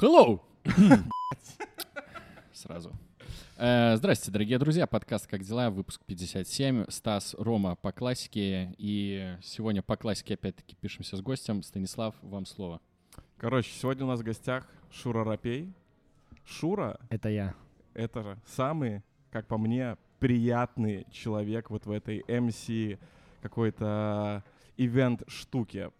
Hello! Сразу. Э, Здравствуйте, дорогие друзья. Подкаст «Как дела?» Выпуск 57. Стас, Рома по классике. И сегодня по классике опять-таки пишемся с гостем. Станислав, вам слово. Короче, сегодня у нас в гостях Шура Рапей. Шура Это я. — это же самый, как по мне, приятный человек вот в этой MC какой-то ивент-штуке.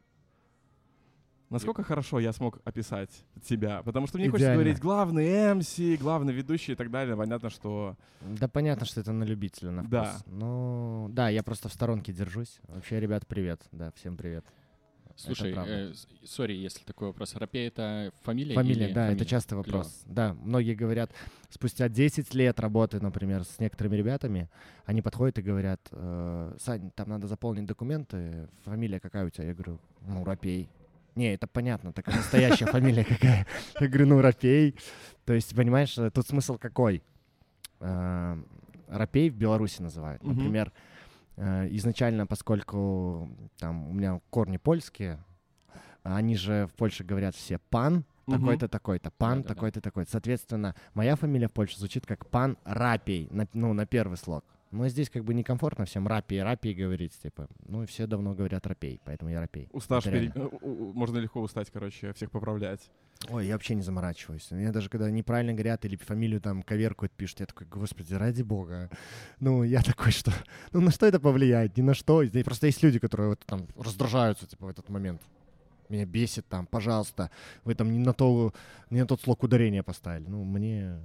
Насколько хорошо я смог описать тебя? Потому что мне не хочется Идеально. говорить главный MC, главный ведущий и так далее. Понятно, что... Да понятно, что это на любителя, на вкус. Да. Ну, да, я просто в сторонке держусь. Вообще, ребят, привет. Да, всем привет. Слушай, правда. э, сори, если такой вопрос. Рапей — это фамилия? Фамилия, или да, фамилия? это частый Клево. вопрос. Да, многие говорят, спустя 10 лет работы, например, с некоторыми ребятами, они подходят и говорят, «Э, Сань, там надо заполнить документы, фамилия какая у тебя? Я говорю, ну, Рапей. Не, это понятно, так а настоящая фамилия какая? Я говорю, ну, Рапей. То есть, понимаешь, э, тут смысл какой? Э, Рапей в Беларуси называют. Например, э, изначально, поскольку там у меня корни польские, они же в Польше говорят все пан, такой-то, такой-то, пан, такой-то, такой-то. Соответственно, моя фамилия в Польше звучит как пан Рапей, на, ну, на первый слог. Но здесь как бы некомфортно всем Рапей, Рапей говорить, типа. Ну, и все давно говорят Рапей, поэтому я Рапей. Усташь, пере- можно легко устать, короче, всех поправлять. Ой, я вообще не заморачиваюсь. Мне даже когда неправильно говорят или фамилию там коверкуют, пишут, я такой, господи, ради бога. Ну, я такой, что... Ну, на что это повлияет? Ни на что. И Просто есть люди, которые вот там раздражаются, типа, в этот момент. Меня бесит там, пожалуйста, вы там не на, то, не на тот слог ударения поставили. Ну, мне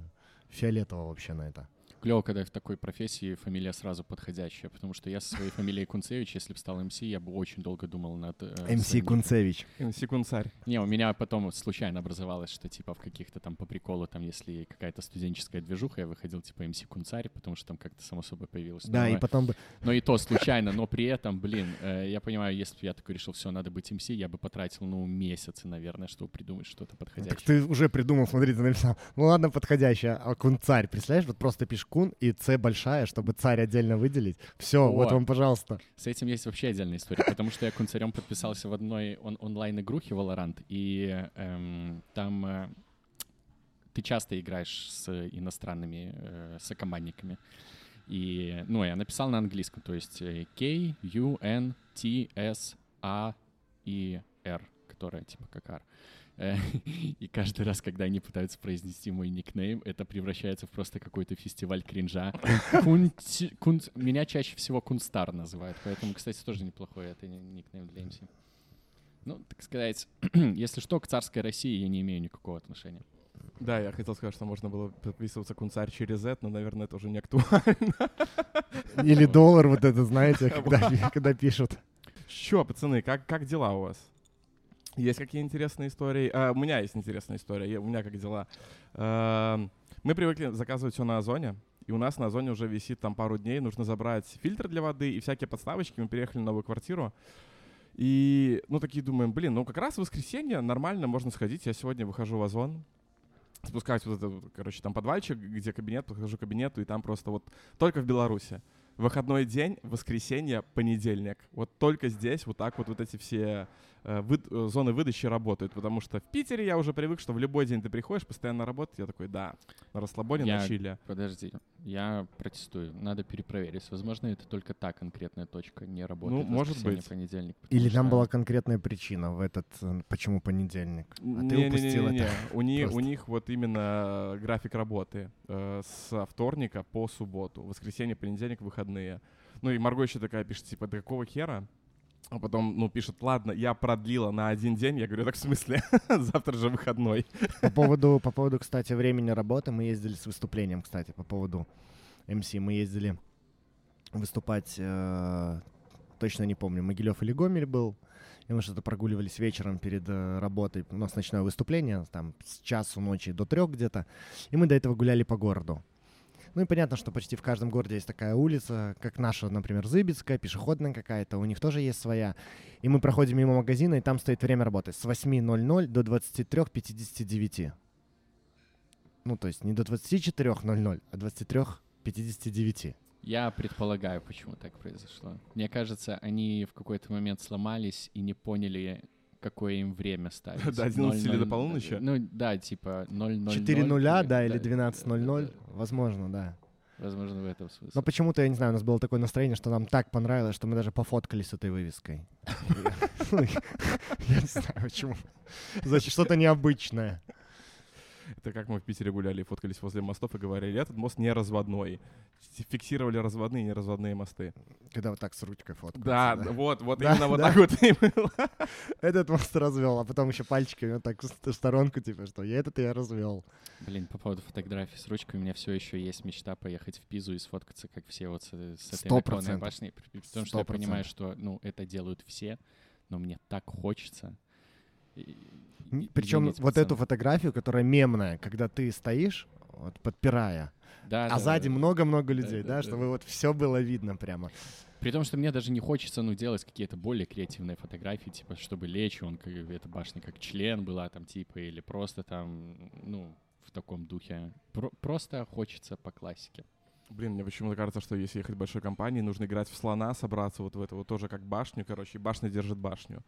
фиолетово вообще на это. Клево, когда в такой профессии фамилия сразу подходящая, потому что я со своей фамилией Кунцевич, если бы стал МС, я бы очень долго думал над... э, МС ником. Кунцевич. Секунд-царь. Не, у меня потом случайно образовалось, что типа в каких-то там по приколу, там, если какая-то студенческая движуха, я выходил типа МС Кунцарь, потому что там как-то само собой появилось. Да, и Но- потом бы... Но и то случайно, но при этом, блин, э, я понимаю, если бы я такой решил, все, надо быть МС, я бы потратил, ну, месяцы, наверное, чтобы придумать что-то Так подходящее. ты уже придумал, смотри, ты написал. Ну ладно, подходящая, а кунцарь, представляешь? Вот просто пишешь кун и Ц большая, чтобы царь отдельно выделить. Все, вот О. вам, пожалуйста. С этим есть вообще отдельная история, потому что я кунцарем подписался в одной он- онлайн-игрухе Valorant, и эм, там э, ты часто играешь с иностранными э, сокомандниками. И, ну, я написал на английском, то есть э, K, U, N, T, S, A и R, которая типа как R. И каждый раз, когда они пытаются произнести мой никнейм, это превращается в просто какой-то фестиваль кринжа. Меня чаще всего Кунстар называют, поэтому, кстати, тоже неплохой это ни- никнейм для MC. Ну, так сказать, если что, к царской России я не имею никакого отношения. Да, я хотел сказать, что можно было подписываться кунцарь через Z, но, наверное, это уже не актуально. Или доллар вот это, знаете, когда, когда пишут. Чё, пацаны, как, как дела у вас? Есть какие интересные истории? А, у меня есть интересная история. Я- у меня как дела? Эм, мы привыкли заказывать все на Озоне. И у нас на Озоне уже висит там пару дней. Нужно забрать фильтр для воды и всякие подставочки. Мы переехали на новую квартиру. И, ну, такие думаем, блин, ну, как раз в воскресенье нормально можно сходить. Я сегодня выхожу в Озон, спускаюсь вот этот, короче, там подвальчик, где кабинет, подхожу к кабинету, и там просто вот только в Беларуси. Выходной день, воскресенье, понедельник. Вот только здесь вот так вот вот эти все э, выд- э, зоны выдачи работают. Потому что в Питере я уже привык, что в любой день ты приходишь, постоянно работать. Я такой, да, на расслабоне, Я- на чиле. Подожди, я протестую. Надо перепроверить. Возможно, это только та конкретная точка не работает. Ну, может быть. понедельник. Или там что- была конкретная причина в этот, э, почему понедельник. А ты Не-не-не-не-не. упустил это. У, ни- у них вот именно график работы э, с вторника по субботу. Воскресенье, понедельник, выходные. Ну и Марго еще такая пишет, типа, да какого хера? А потом, ну, пишет, ладно, я продлила на один день. Я говорю, так в смысле? Завтра же выходной. По поводу, по поводу, кстати, времени работы, мы ездили с выступлением, кстати, по поводу МС. Мы ездили выступать, э, точно не помню, Могилев или Гомель был. И мы что-то прогуливались вечером перед э, работой. У нас ночное выступление, там, с часу ночи до трех где-то. И мы до этого гуляли по городу. Ну и понятно, что почти в каждом городе есть такая улица, как наша, например, Зыбицкая, пешеходная какая-то, у них тоже есть своя. И мы проходим мимо магазина, и там стоит время работы с 8.00 до 23.59. Ну, то есть не до 24.00, а 23.59. Я предполагаю, почему так произошло. Мне кажется, они в какой-то момент сломались и не поняли, какое им время ставить. До 11 или 00, до полуночи? Ну, да, типа 000. 4 нуля, да, или да, 12.00, да, возможно, да. Возможно, в этом смысле. Но почему-то, я не знаю, у нас было такое настроение, что нам так понравилось, что мы даже пофоткались с этой вывеской. Я не знаю, почему. Значит, что-то необычное. Это как мы в Питере гуляли и фоткались возле мостов и говорили, этот мост не разводной. Фиксировали разводные и неразводные мосты. Когда вот так с ручкой фоткаются. Да, вот, вот Да, именно вот да. так вот и было. Этот мост развел, а потом еще пальчиками вот так в сторонку, типа, что я этот я развел. Блин, по поводу фотографий с ручкой у меня все еще есть мечта поехать в Пизу и сфоткаться, как все вот с, с этой наклонной башней. при- Потому что я понимаю, что ну это делают все, но мне так хочется. И- Причем вот пацаны. эту фотографию, которая мемная, когда ты стоишь, вот, подпирая, Да, а да, сзади да. много-много людей, да, да, да. чтобы вот все было видно прямо. При том, что мне даже не хочется, ну, делать какие-то более креативные фотографии, типа, чтобы лечь, он, как, эта башня как член была там, типа, или просто там, ну, в таком духе. Про- просто хочется по классике. Блин, мне почему-то кажется, что если ехать большой компанией, нужно играть в слона, собраться вот в это вот тоже как башню, короче, башня держит башню.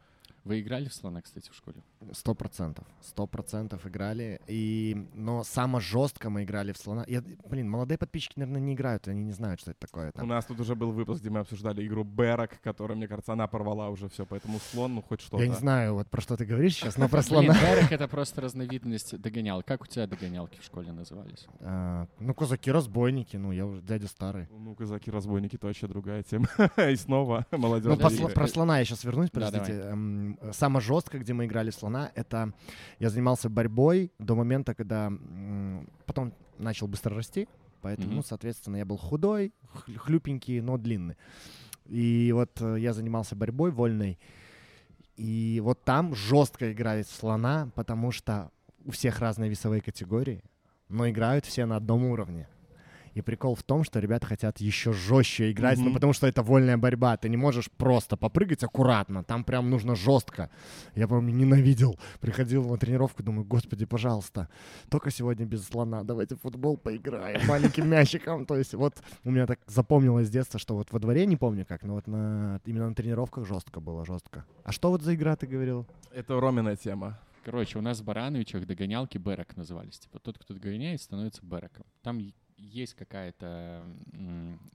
Вы играли в слона, кстати, в школе? Сто процентов. Сто процентов играли. И... Но самое жестко мы играли в слона. Я... Блин, молодые подписчики, наверное, не играют, они не знают, что это такое. У Там. нас тут уже был выпуск, где мы обсуждали игру Берок, которая, мне кажется, она порвала уже все, поэтому слон, ну хоть что-то. Я не знаю, вот про что ты говоришь сейчас, но про слона. Берек — это просто разновидность догонял. Как у тебя догонялки в школе назывались? А, Ну, казаки-разбойники, ну, я уже дядя старый. Ну, казаки-разбойники, это вообще другая тема. И снова Ну, молодежь. э, про слона я сейчас вернусь, Да, подождите. Эм, Самое жестко, где мы играли слона, это я занимался борьбой до момента, когда м, потом начал быстро расти, поэтому, ну, соответственно, я был худой, хлю- хлюпенький, но длинный. И вот э, я занимался борьбой вольной, и вот там жестко играют в слона, потому что у всех разные весовые категории, но играют все на одном уровне. И прикол в том, что ребята хотят еще жестче играть, ну Мгм. потому что это вольная борьба. Ты не можешь просто попрыгать аккуратно, там прям нужно жестко. Я помню, ненавидел. Приходил на тренировку, думаю, господи, пожалуйста, только сегодня без слона, давайте в футбол поиграем маленьким мячиком. То есть вот у меня так запомнилось с детства, что вот во дворе не помню как, но вот на, именно на тренировках жестко было, жестко. А что вот за игра ты говорил? Это Ромина тема. Короче, у нас в Барановичах догонялки Берек назывались. Типа тот, кто догоняет, становится Береком. Там есть какая-то...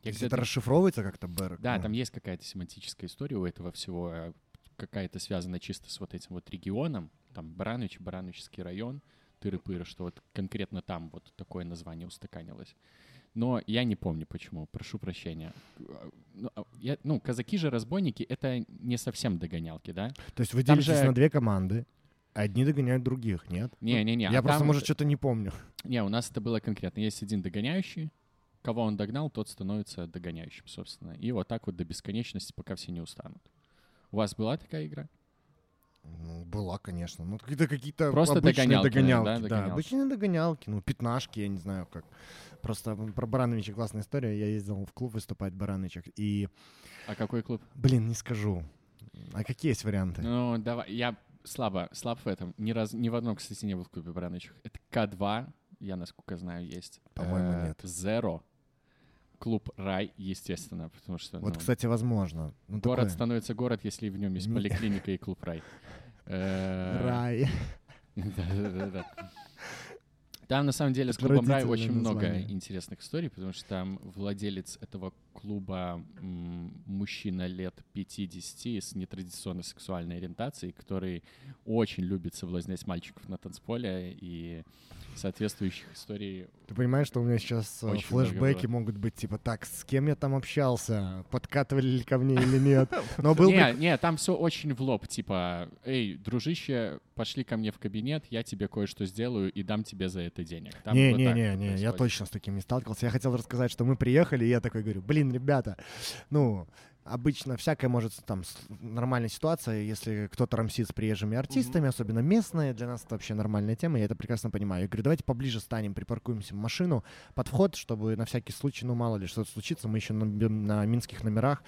кстати, это расшифровывается как-то, Берг? Да, Ну. там есть какая-то семантическая история у этого всего, э, какая-то связана чисто с вот этим вот регионом, там Баранович, Барановичский район, Тыры-Пыры, что вот конкретно там вот такое название устаканилось. Но я не помню почему, прошу прощения. Ну, а, я- ну, казаки же-разбойники — это не совсем догонялки, да? То есть вы Там делитесь же- на две команды, одни догоняют других, нет? Не-не-не. Я а просто, там- может, что-то не помню. Не, у нас это было конкретно. Есть один догоняющий, кого он догнал, тот становится догоняющим, собственно. И вот так вот до бесконечности, пока все не устанут. У вас была такая игра? Ну, была, конечно. Ну, какие-то какие-то Просто обычные догонялки, догонялки. да, да, догонялки. обычные догонялки. Ну, пятнашки, я не знаю как. Просто про Барановича классная история. Я ездил в клуб выступать в Барановичах. И, А какой клуб? блин, не скажу. А какие есть варианты? Ну, давай, я слабо, слаб в этом. Ни, раз, ни в одном, кстати, не был в клубе Барановичах. Это К2, я, насколько знаю, есть. По-моему, Э, нет. Zero. Клуб Рай, естественно, потому что... вот, ну, кстати, возможно. Ну, город такое. становится город, если в нем есть Не- поликлиника и клуб Рай. Э, Рай. Да-да-да. Там, на самом деле, с клубом Рай очень много интересных историй, потому что там владелец этого клуба мужчина лет 50 с нетрадиционной сексуальной ориентацией, который очень любит соблазнять мальчиков на танцполе и соответствующих историй. Ты понимаешь, что у меня сейчас э, Очень флешбеки много могут быть типа так, с кем я там общался, подкатывали ли ко мне или нет. Но был не, бы... не, там все очень в лоб, типа, эй, дружище, пошли ко мне в кабинет, я тебе кое-что сделаю и дам тебе за это денег. Там вот так Не-не-не, я происходит. точно с таким не сталкивался. Я хотел рассказать, что мы приехали, и я такой говорю, блин, ребята, ну, обычно всякое может там нормальная ситуация, если кто-то рамсит с приезжими артистами, особенно местные, для нас это вообще нормальная тема, я это прекрасно понимаю. Я говорю, давайте поближе станем, припаркуемся в машину под вход, чтобы на всякий случай, ну, мало ли что-то случится, мы еще на, на минских номерах,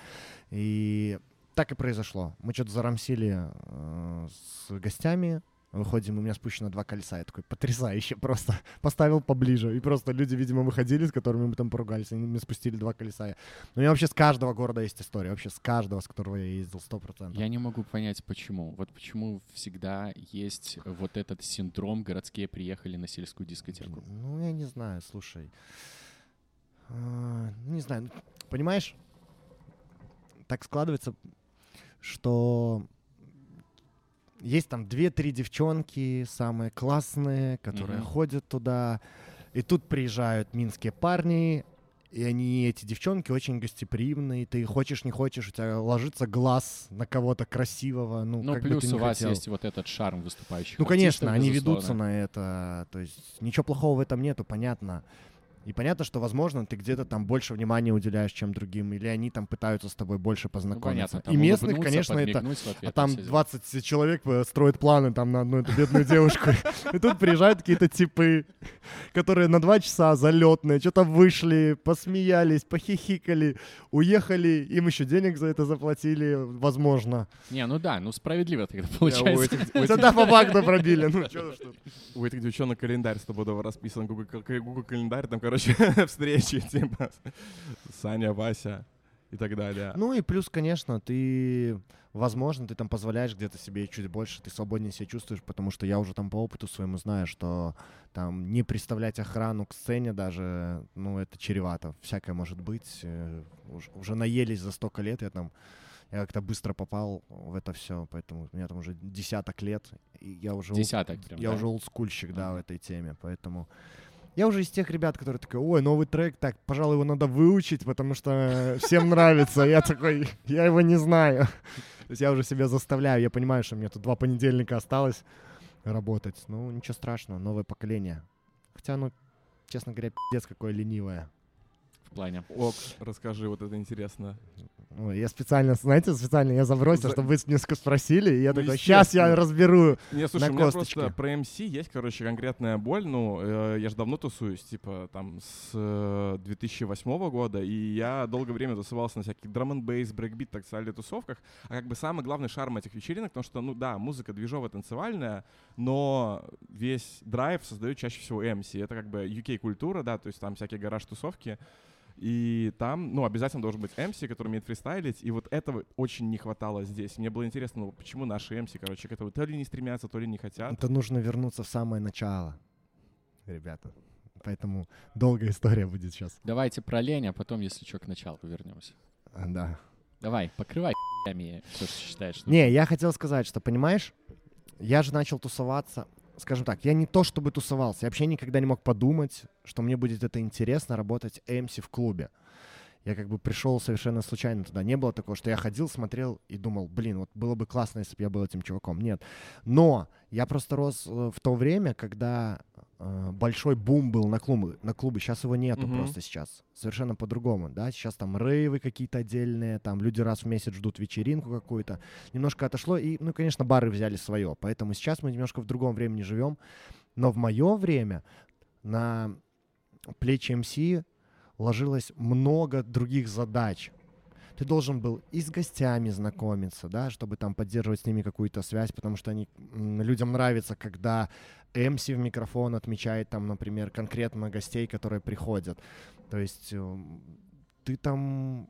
и так и произошло. Мы что-то зарамсили э, с гостями, Выходим, у меня спущено два колеса. Я такой, потрясающе просто. Поставил поближе. И просто люди, видимо, выходили, с которыми мы там поругались. Они мне спустили два колеса. У меня вообще с каждого города есть история. Вообще с каждого, с которого я ездил, сто процентов. Я не могу понять, почему. Вот почему всегда есть вот этот синдром «городские приехали на сельскую дискотеку». Ну, я не знаю, слушай. А, Не знаю, ну, понимаешь, так складывается, что есть там две-три девчонки самые классные, которые Мгм. ходят туда, и тут приезжают минские парни, и они, эти девчонки, очень гостеприимные, ты хочешь, не хочешь, у тебя ложится глаз на кого-то красивого, ну, Ну, как бы плюс ты не у вас хотел. есть вот этот шарм выступающих Ну, артистов, конечно, они безусловно. ведутся на это. То есть ничего плохого в этом нету, понятно. И понятно, что, возможно, ты где-то там больше внимания уделяешь, чем другим, или они там пытаются с тобой больше Ну, познакомиться. понятно, там и местных, конечно, это... А там и все дела. 20 человек э, строят планы там на одну эту бедную девушку. И тут приезжают какие-то типы, которые на два часа залетные, что-то вышли, посмеялись, похихикали, уехали, им еще денег за это заплатили, возможно. Не, ну да, ну справедливо тогда получается. этих, у этих- Тогда по баку пробили. Ну, у этих девчонок календарь стопудово расписан. Google календарь, там, короче, встречи, типа, Саня, Вася и так далее. Ну и плюс, конечно, ты, возможно, ты там позволяешь где-то себе чуть больше, ты свободнее себя чувствуешь, потому что я уже там по опыту своему знаю, что там не представлять охрану к сцене даже, ну, это чревато. Всякое может быть. Э, уж- Уже наелись за столько лет, я там я как-то быстро попал в это все, поэтому у меня там уже десяток лет, и я уже... Десяток прям, Я да? уже олдскульщик, да, в Ага. этой теме, поэтому... Я уже из тех ребят, которые такой, ой, новый трек, так, пожалуй, его надо выучить, потому что всем нравится. Я такой, я его не знаю. То есть я уже себя заставляю, я понимаю, что мне тут два понедельника осталось работать. Ну, ничего страшного, новое поколение. Хотя, ну, честно говоря, пиздец какое ленивое. В плане. Ок, расскажи, вот это интересно. Ой, я специально, знаете, специально я забросил, За- чтобы вы несколько спросили, и я Ну, такой, сейчас я разберу. Не, слушай, На у меня косточке. просто про MC есть, короче, конкретная боль. Ну, э, я же давно тусуюсь, типа, там, с э, 2008 года, и я долгое время тусовался на всяких drum n bass breakbeat, так сказали, тусовках. А как бы самый главный шарм этих вечеринок, потому что, ну да, музыка движовая, танцевальная, но весь драйв создает чаще всего MC. Это как бы UK-культура, да, то есть там всякие гараж-тусовки. И там, ну, обязательно должен быть MC, который умеет фристайлить, и вот этого очень не хватало здесь. Мне было интересно, ну, почему наши MC, короче, к этому то ли не стремятся, то ли не хотят. Это нужно вернуться в самое начало, ребята. Поэтому долгая история будет сейчас. Давайте про лень, а потом, если что, к началу вернемся. Да. Давай, покрывай все, что считаешь. что- Не, я хотел сказать, что, понимаешь, я же начал тусоваться, скажем так, я не то чтобы тусовался, я вообще никогда не мог подумать, что мне будет это интересно работать MC в клубе. Я как бы пришел совершенно случайно туда. Не было такого, что я ходил, смотрел и думал, блин, вот было бы классно, если бы я был этим чуваком. Нет. Но я просто рос э, в то время, когда большой бум был на клубы. На клубы. Сейчас его нету Мгм. просто сейчас. Совершенно по-другому, да. Сейчас там рейвы какие-то отдельные, там люди раз в месяц ждут вечеринку какую-то. Немножко отошло, и, ну, конечно, бары взяли свое. Поэтому сейчас мы немножко в другом времени живем. Но в мое время на плечи МС ложилось много других задач. Ты должен был и с гостями знакомиться, да, чтобы там поддерживать с ними какую-то связь, потому что они, людям нравится, когда МС в микрофон отмечает там, например, конкретно гостей, которые приходят. То есть эм, ты там,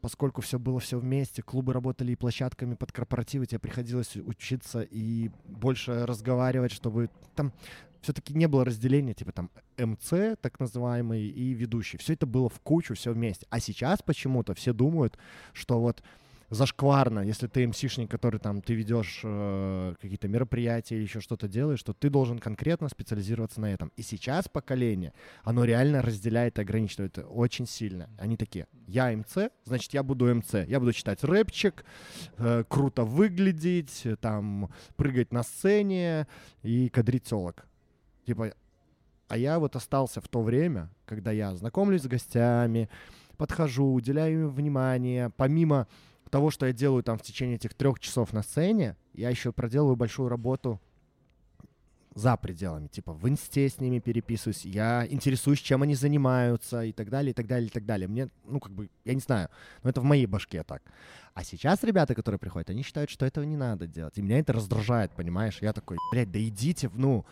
поскольку все было все вместе, клубы работали и площадками под корпоративы, тебе приходилось учиться и больше разговаривать, чтобы там все-таки не было разделения, типа там МЦ, так называемый, и ведущий. Все это было в кучу, все вместе. А сейчас почему-то все думают, что вот зашкварно, если ты МСишник, который там, ты ведешь э, какие-то мероприятия или еще что-то делаешь, что ты должен конкретно специализироваться на этом. И сейчас поколение, оно реально разделяет и ограничивает очень сильно. Они такие, я МЦ, значит, я буду МЦ. Я буду читать рэпчик, э, круто выглядеть, э, там, прыгать на сцене и кадрить. Типа, а я вот остался в то время, когда я знакомлюсь с гостями, подхожу, уделяю им внимание. Помимо того, что я делаю там в течение этих трех часов на сцене, я еще проделываю большую работу за пределами. Типа в инсте с ними переписываюсь, я интересуюсь, чем они занимаются и так далее, и так далее, и так далее. Мне, ну, как бы, я не знаю, но это в моей башке так. А сейчас ребята, которые приходят, они считают, что этого не надо делать. И меня это раздражает, понимаешь? Я такой, блядь, да идите, ну,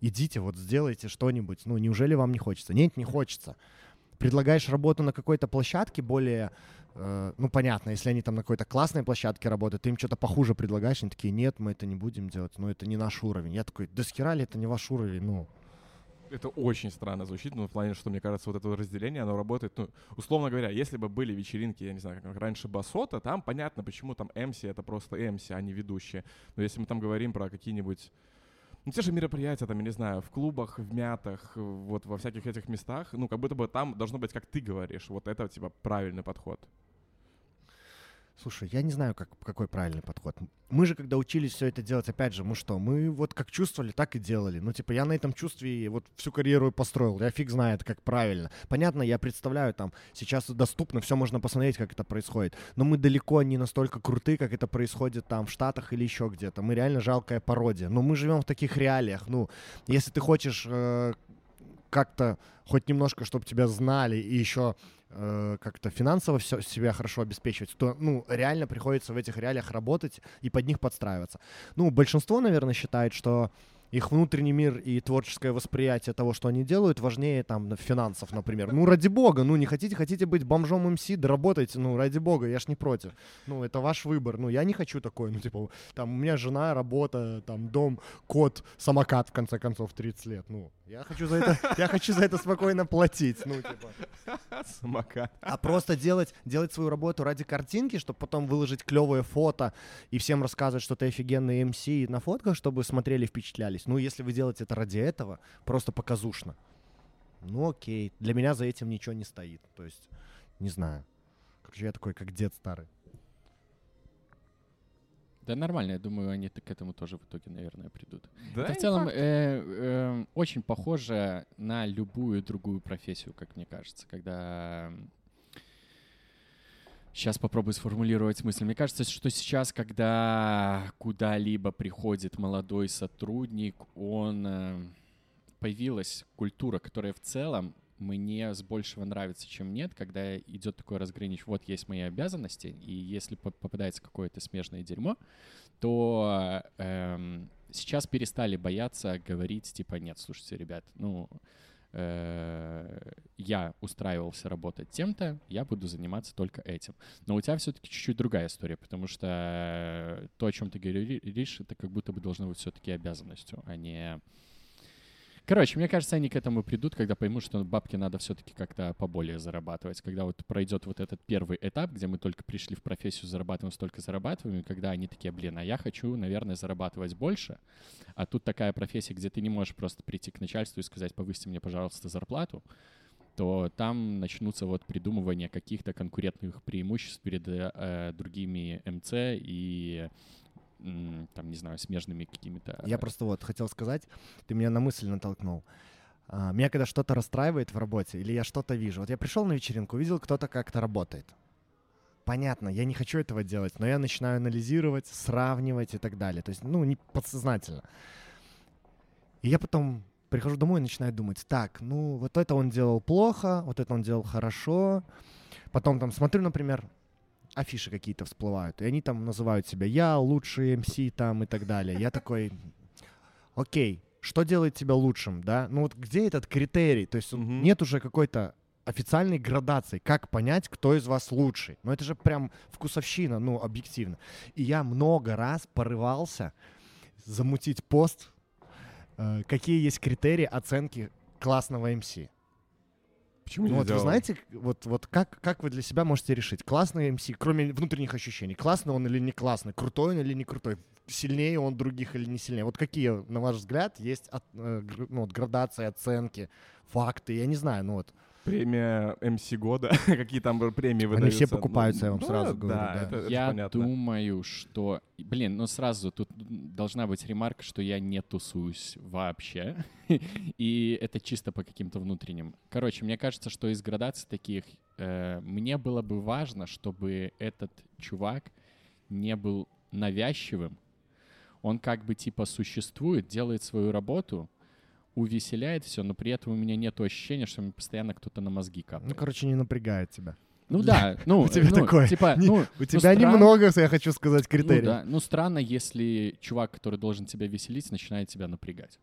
идите, вот сделайте что-нибудь. Ну, неужели вам не хочется? Нет, не хочется. Предлагаешь работу на какой-то площадке более ну, понятно, если они там на какой-то классной площадке работают, ты им что-то похуже предлагаешь, они такие, нет, мы это не будем делать, ну, это не наш уровень. Я такой, да с это не ваш уровень, ну. Это очень странно звучит, но в плане, что, мне кажется, вот это разделение, оно работает, ну, условно говоря, если бы были вечеринки, я не знаю, как раньше Басота, там понятно, почему там MC это просто MC, а не ведущие. Но если мы там говорим про какие-нибудь ну, те же мероприятия, там, я не знаю, в клубах, в мятах, вот во всяких этих местах, ну, как будто бы там должно быть, как ты говоришь, вот это, типа, правильный подход. Слушай, я не знаю, как, какой правильный подход. Мы же, когда учились все это делать, опять же, мы что? Мы вот как чувствовали, так и делали. Ну, типа, я на этом чувстве вот всю карьеру построил. Я фиг знает, как правильно. Понятно, я представляю, там, сейчас доступно, все можно посмотреть, как это происходит. Но мы далеко не настолько круты, как это происходит там в Штатах или еще где-то. Мы реально жалкая пародия. Но мы живем в таких реалиях. Ну, если ты хочешь э, как-то хоть немножко, чтобы тебя знали и еще э, как-то финансово все, себя хорошо обеспечивать, то, ну, реально приходится в этих реалиях работать и под них подстраиваться. Ну, большинство, наверное, считает, что их внутренний мир и творческое восприятие того, что они делают, важнее там финансов, например. Ну, ради бога, ну, не хотите, хотите быть бомжом МС, да работайте, ну, ради бога, я ж не против. Ну, это ваш выбор. Ну, я не хочу такой, ну, типа, там, у меня жена, работа, там, дом, кот, самокат, в конце концов, 30 лет. Ну, я хочу за это, я хочу за это спокойно платить, ну, типа. Самокат. А просто делать, делать свою работу ради картинки, чтобы потом выложить клевое фото и всем рассказывать, что ты офигенный МС на фотках, чтобы смотрели, впечатлялись есть, ну, если вы делаете это ради этого, просто показушно, ну, окей. Для меня за этим ничего не стоит. То есть, не знаю. Короче, я такой, как дед старый. Да нормально, я думаю, они к этому тоже в итоге, наверное, придут. Да, Это в целом э, э, очень похоже на любую другую профессию, как мне кажется, когда Сейчас попробую сформулировать мысль. Мне кажется, что сейчас, когда куда-либо приходит молодой сотрудник, он э, появилась культура, которая в целом мне с большего нравится, чем нет, когда идет такое разграничение. Вот есть мои обязанности, и если попадается какое-то смежное дерьмо, то эм, сейчас перестали бояться говорить, типа, нет, слушайте, ребят, ну, я устраивался работать тем-то, я буду заниматься только этим. Но у тебя все-таки чуть-чуть другая история, потому что то, о чем ты говоришь, это как будто бы должно быть все-таки обязанностью, а не Короче, мне кажется, они к этому придут, когда поймут, что бабки надо все-таки как-то поболее зарабатывать. Когда вот пройдет вот этот первый этап, где мы только пришли в профессию, зарабатываем столько зарабатываем, и когда они такие, блин, а я хочу, наверное, зарабатывать больше, а тут такая профессия, где ты не можешь просто прийти к начальству и сказать, повысьте мне, пожалуйста, зарплату, то там начнутся вот придумывание каких-то конкурентных преимуществ перед э, другими МЦ и там, не знаю, смежными какими-то... Я просто вот хотел сказать, ты меня на мысль натолкнул. А, меня когда что-то расстраивает в работе, или я что-то вижу. Вот я пришел на вечеринку, увидел, кто-то как-то работает. Понятно, я не хочу этого делать, но я начинаю анализировать, сравнивать и так далее. То есть, ну, не подсознательно. И я потом прихожу домой и начинаю думать, так, ну, вот это он делал плохо, вот это он делал хорошо. Потом там смотрю, например, афиши какие-то всплывают, и они там называют себя «я лучший МС» там и так далее. Я такой, окей, что делает тебя лучшим, да? Ну вот где этот критерий? То есть mm-hmm. нет уже какой-то официальной градации, как понять, кто из вас лучший. Ну это же прям вкусовщина, ну объективно. И я много раз порывался замутить пост, э, какие есть критерии оценки классного МС. Почему ну, вот вы знаете, вот, вот как, как вы для себя можете решить, классный МС, кроме внутренних ощущений, классный он или не классный, крутой он или не крутой, сильнее он других или не сильнее? Вот какие, на ваш взгляд, есть от, э, ну, вот, градации, оценки, факты, я не знаю, ну вот премия МС года, какие там премии выдаются. Они все покупаются, я вам ну, сразу да, говорю. Да, Это, это я думаю, что... Блин, ну сразу тут должна быть ремарка, что я не тусуюсь вообще. И это чисто по каким-то внутренним. Короче, мне кажется, что из градаций таких э, мне было бы важно, чтобы этот чувак не был навязчивым, Он как бы типа существует, делает свою работу, увеселяет все, но при этом у меня нет ощущения, что мне постоянно кто-то на мозги капает. Ну, короче, не напрягает тебя. Ну да, ну, У тебя ну, такое, типа, не- ну, У ну, тебя стран- немного, я хочу сказать, Ну критерий. да, ну странно, если чувак, который должен тебя веселить, начинает тебя напрягать.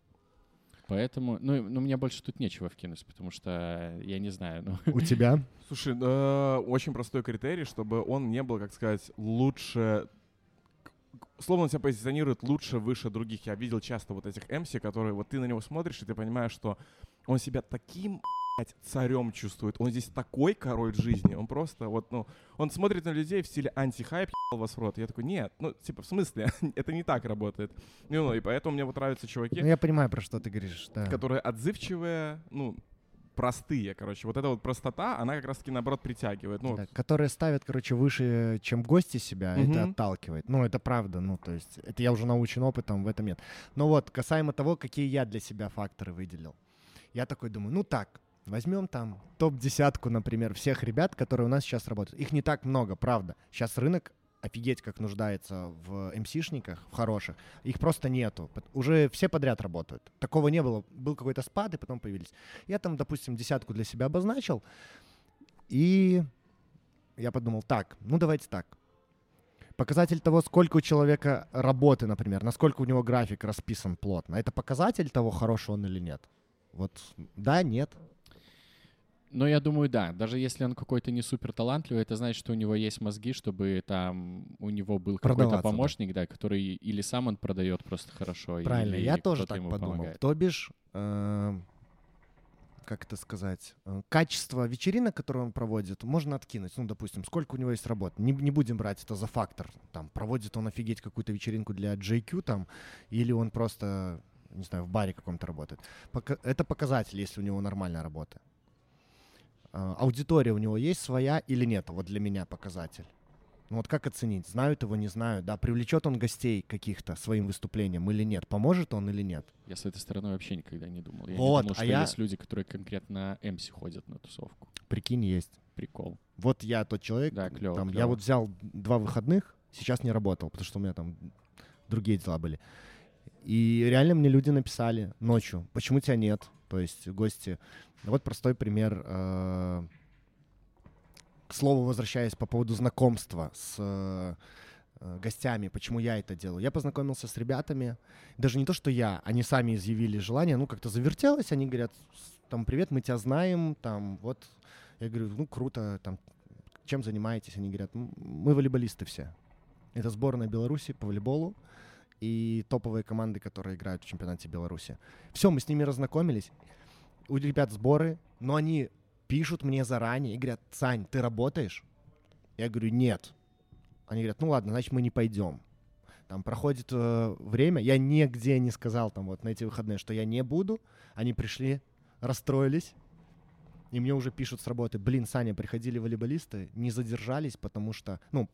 Поэтому, ну, ну, мне больше тут нечего вкинуть, потому что, я не знаю, ну, У тебя? Слушай, э, очень простой критерий, чтобы он не был, как сказать, лучше... Словно он себя позиционирует лучше, выше других. Я видел часто вот этих MC, которые вот ты на него смотришь, и ты понимаешь, что он себя таким царем чувствует. Он здесь такой король жизни. Он просто вот, ну, он смотрит на людей в стиле антихайп, ебал вас в рот. Я такой, нет, ну, типа, в смысле? Это не так работает. Ну, ну, и поэтому мне вот нравятся чуваки, Ну, я понимаю, про что ты говоришь, да. которые отзывчивые, ну, простые, короче. Вот эта вот простота, она как раз-таки, наоборот, притягивает. Ну, Да, которые ставят, короче, выше, чем гости себя, это Мгм. отталкивает. Ну, это правда, ну, то есть, это я уже научен опытом, в этом нет. Но вот, касаемо того, какие я для себя факторы выделил. Я такой думаю, ну так, возьмем там топ-десятку, например, всех ребят, которые у нас сейчас работают. Их не так много, правда. Сейчас рынок офигеть как нуждается в МСишниках, в хороших. Их просто нету. Уже все подряд работают. Такого не было. Был какой-то спад, и потом появились. Я там, допустим, десятку для себя обозначил, и я подумал, так, ну давайте так. Показатель того, сколько у человека работы, например, насколько у него график расписан плотно, это показатель того, хороший он или нет? Вот да, нет. Но я думаю, да. Даже если он какой-то не супер талантливый, это значит, что у него есть мозги, чтобы там у него был какой-то Продаваться, да. помощник, да. который или сам он продает просто хорошо, Правильно, или я тоже так подумал. помогает. То бишь, э, как это сказать, э, качество вечеринок, которые он проводит, можно откинуть. Ну, допустим, сколько у него есть работы. Не, не будем брать это за фактор. Там, проводит он офигеть какую-то вечеринку для JQ там, или он просто, не знаю, в баре каком-то работает. Это показатель, если у него нормальная работа. Э, аудитория у него есть своя или нет? Вот для меня показатель. Ну вот как оценить? Знают его, не знают, да? Привлечет он гостей каких-то своим выступлением или нет? Поможет он или нет? Я с этой стороны вообще никогда не думал. Я Вот, не думал, а что я- есть люди, которые конкретно MC ходят на тусовку. Прикинь, есть. Прикол. Вот я тот человек, Да, клево. там, я клево. вот взял два выходных, сейчас не работал, потому что у меня там другие дела были. И реально мне люди написали ночью, почему тебя нет? То есть гости. Вот простой пример. э, К слову, возвращаясь по поводу знакомства с э, гостями, почему я это делаю. Я познакомился с ребятами, даже не то, что я, они сами изъявили желание, ну как-то завертелось, они говорят, «С- там, привет, мы тебя знаем, там, вот. Я говорю, ну круто, там, чем занимаетесь? Они говорят, «М, мы волейболисты все. Это сборная Беларуси по волейболу и топовые команды, которые играют в чемпионате Беларуси. Все, мы с ними разнакомились. У ребят сборы, но они пишут мне заранее и говорят, Сань, ты работаешь? Я говорю, нет. Они говорят, ну ладно, значит, мы не пойдем. Там проходит э, время, я нигде не сказал там вот на эти выходные, что я не буду. Они пришли, расстроились, и мне уже пишут с работы, блин, Саня, приходили волейболисты, не задержались, потому что, ну,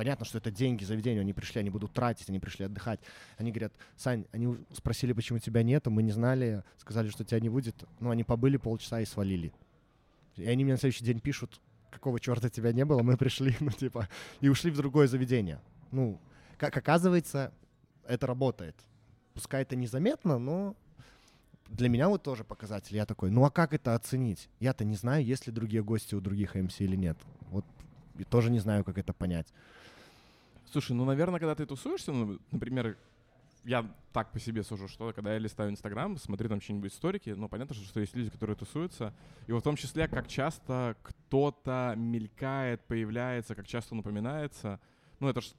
понятно, что это деньги заведению, они пришли, они будут тратить, они пришли отдыхать. Они говорят, Сань, они спросили, почему тебя нету, мы не знали, сказали, что тебя не будет. Ну, они побыли полчаса и свалили. И они мне на следующий день пишут, какого черта тебя не было, мы пришли, ну, типа, и ушли в другое заведение. Ну, как оказывается, это работает. Пускай это незаметно, но для меня вот тоже показатель. Я такой, ну а как это оценить? Я-то не знаю, есть ли другие гости у других МС или нет. Вот и тоже не знаю, как это понять. Слушай, ну, наверное, когда ты тусуешься, ну, например, я так по себе сужу, что когда я листаю Инстаграм, смотрю там что-нибудь историки, ну, понятно, что, что есть люди, которые тусуются, и вот в том числе, как часто кто-то мелькает, появляется, как часто он упоминается, ну, это ж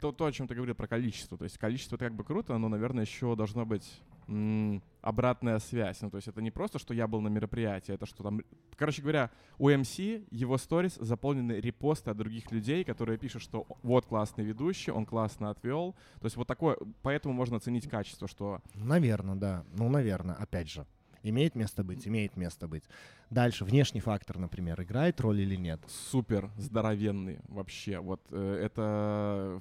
то, то, о чем ты говорил про количество, то есть количество это как бы круто, но, наверное, еще должно быть обратная связь, ну, то есть это не просто, что я был на мероприятии, это что там, короче говоря, у МС его сторис заполнены репосты от других людей, которые пишут, что вот классный ведущий, он классно отвел. То есть вот такое, поэтому можно оценить качество, что Наверное, да. Ну, наверное, опять же. Имеет место быть, имеет место быть. Дальше, внешний фактор, например, играет роль или нет? супер здоровенный вообще. Вот э, это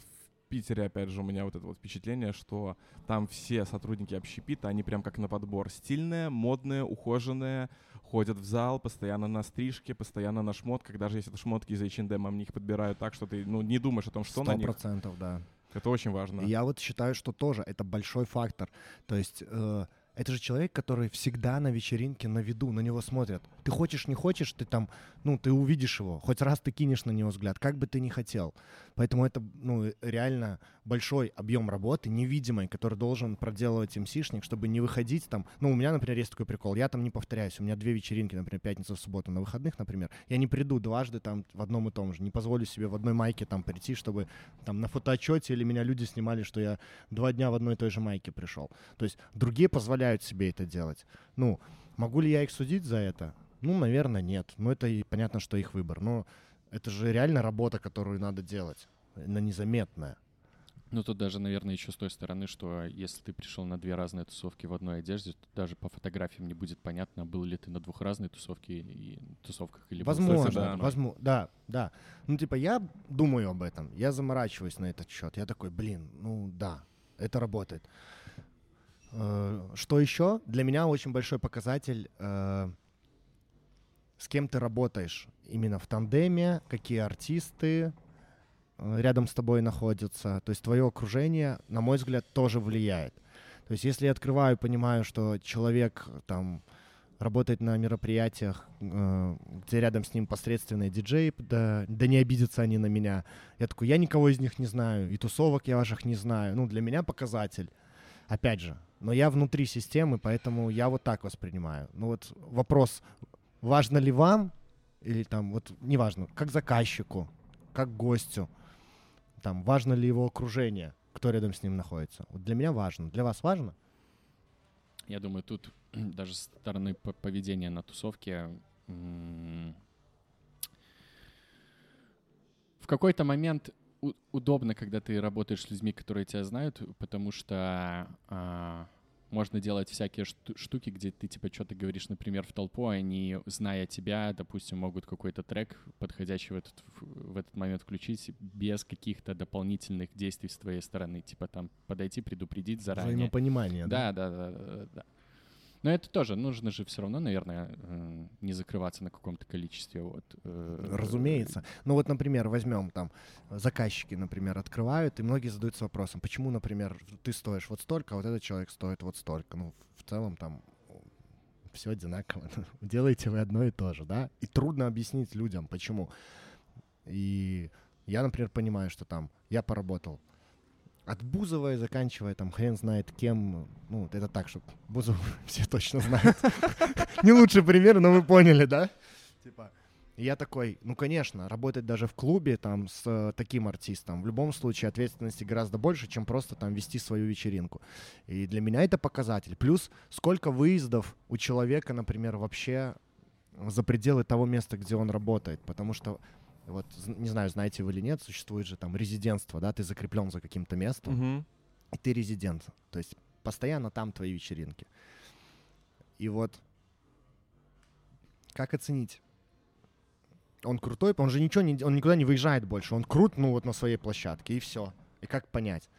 Питере, опять же, у меня вот это вот впечатление, что там все сотрудники общепита, они прям как на подбор. Стильные, модные, ухоженные, ходят в зал, постоянно на стрижке, постоянно на шмотках. Даже если это шмотки из H&M, они их подбирают так, что ты ну, не думаешь о том, что на Сто них. процентов, да. Это очень важно. Я вот считаю, что тоже это большой фактор. То есть э, это же человек, который всегда на вечеринке на виду, на него смотрят. Ты хочешь, не хочешь, ты там, ну, ты увидишь его. Хоть раз ты кинешь на него взгляд, как бы ты ни хотел. Поэтому это, ну, реально большой объем работы, невидимый, который должен проделывать МСишник, чтобы не выходить там. Ну, у меня, например, есть такой прикол. Я там не повторяюсь. У меня две вечеринки, например, пятница, суббота на выходных, например. Я не приду дважды там в одном и том же. Не позволю себе в одной майке там прийти, чтобы там на фотоотчете или меня люди снимали, что я два дня в одной и той же майке пришел. То есть другие позволяют себе это делать. Ну, могу ли я их судить за это? Ну, наверное, нет. Ну, это и понятно, что их выбор. Но это же реально работа, которую надо делать. Она незаметная. Ну, тут даже, наверное, еще с той стороны, что если ты пришел на две разные тусовки в одной одежде, то даже по фотографиям не будет понятно, был ли ты на двух разных тусовке и тусовках или Возможно, да, возможно, да, да. Ну, типа, я думаю об этом, я заморачиваюсь на этот счет. Я такой, блин, ну да, это работает. Э, Что еще? Для меня очень большой показатель, э, с кем ты работаешь именно в тандеме, какие артисты э, рядом с тобой находятся. То есть твое окружение, на мой взгляд, тоже влияет. То есть если я открываю, понимаю, что человек там работает на мероприятиях, где рядом с ним посредственные диджеи, да, да не обидятся они на меня. Я такой, я никого из них не знаю, и тусовок я ваших не знаю. Ну, для меня показатель. Опять же, но я внутри системы, поэтому я вот так воспринимаю. Ну вот вопрос, важно ли вам, или там, вот неважно, как заказчику, как гостю, там, важно ли его окружение, кто рядом с ним находится. Вот для меня важно. Для вас важно? Я думаю, тут даже с стороны по- поведения на тусовке в какой-то момент удобно, когда ты работаешь с людьми, которые тебя знают, потому что а, можно делать всякие шту- штуки, где ты типа что-то говоришь, например, в толпу, а они, зная тебя, допустим, могут какой-то трек, подходящий в этот, в этот момент включить без каких-то дополнительных действий с твоей стороны, типа там подойти, предупредить заранее. Взаимопонимание, да? Да, да, да, да, да. Но это тоже нужно же все равно, наверное, не закрываться на каком-то количестве. Вот, э, Разумеется. Ну вот, например, возьмем там заказчики, например, открывают, и многие задаются вопросом, почему, например, ты стоишь вот столько, а вот этот человек стоит вот столько. Ну, в целом там все одинаково. Делаете вы одно и то же, да? И трудно объяснить людям, почему. И я, например, понимаю, что там я поработал от Бузова и заканчивая там хрен знает кем. Ну, это так, что Бузов все точно знают. Не лучший пример, но вы поняли, да? Типа, я такой, ну, конечно, работать даже в клубе там с э, таким артистом, в любом случае ответственности гораздо больше, чем просто там вести свою вечеринку. И для меня это показатель. Плюс сколько выездов у человека, например, вообще за пределы того места, где он работает. Потому что, вот, не знаю, знаете вы или нет, существует же там резидентство, да, ты закреплен за каким-то местом, Мгм. и ты резидент. То есть постоянно там твои вечеринки. И вот как оценить? Он крутой, он же ничего не, он никуда не выезжает больше. Он крут, ну вот на своей площадке, и все. И как понять?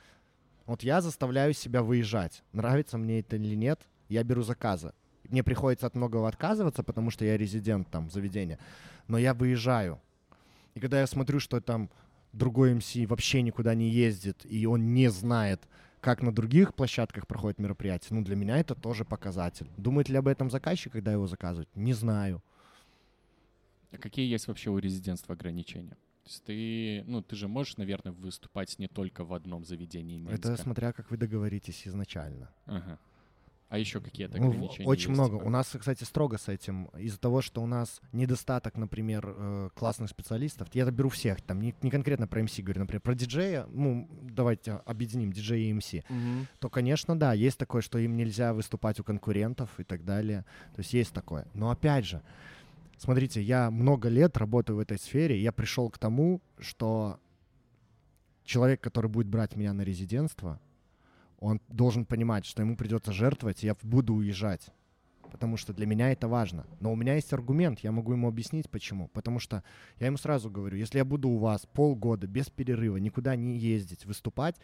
Вот я заставляю себя выезжать. Нравится мне это или нет, я беру заказы. Мне приходится от многого отказываться, потому что я резидент там заведения. Но я выезжаю. И когда я смотрю, что там другой МС вообще никуда не ездит, и он не знает, как на других площадках проходят мероприятия, ну, для меня это тоже показатель. Думает ли об этом заказчик, когда его заказывают? Не знаю. А какие есть вообще у резидентства ограничения? То есть ты, ну, ты же можешь, наверное, выступать не только в одном заведении Минска. Это смотря, как вы договоритесь изначально. Ага. А еще какие-то Ну, ограничения очень есть, много. типа? У нас, кстати, строго с этим. Из-за того, что у нас недостаток, например, э, классных специалистов. Я это беру всех. Там не, не конкретно про МС говорю, например, про диджея. Ну, давайте объединим диджея и МС. Мгм. то, конечно, да, есть такое, что им нельзя выступать у конкурентов и так далее. То есть есть такое. Но опять же, смотрите, я много лет работаю в этой сфере, и я пришел к тому, что человек, который будет брать меня на резидентство, он должен понимать, что ему придется жертвовать, и я буду уезжать. Потому что для меня это важно. Но у меня есть аргумент, я могу ему объяснить, почему. Потому что я ему сразу говорю, если я буду у вас полгода без перерыва, никуда не ездить, выступать,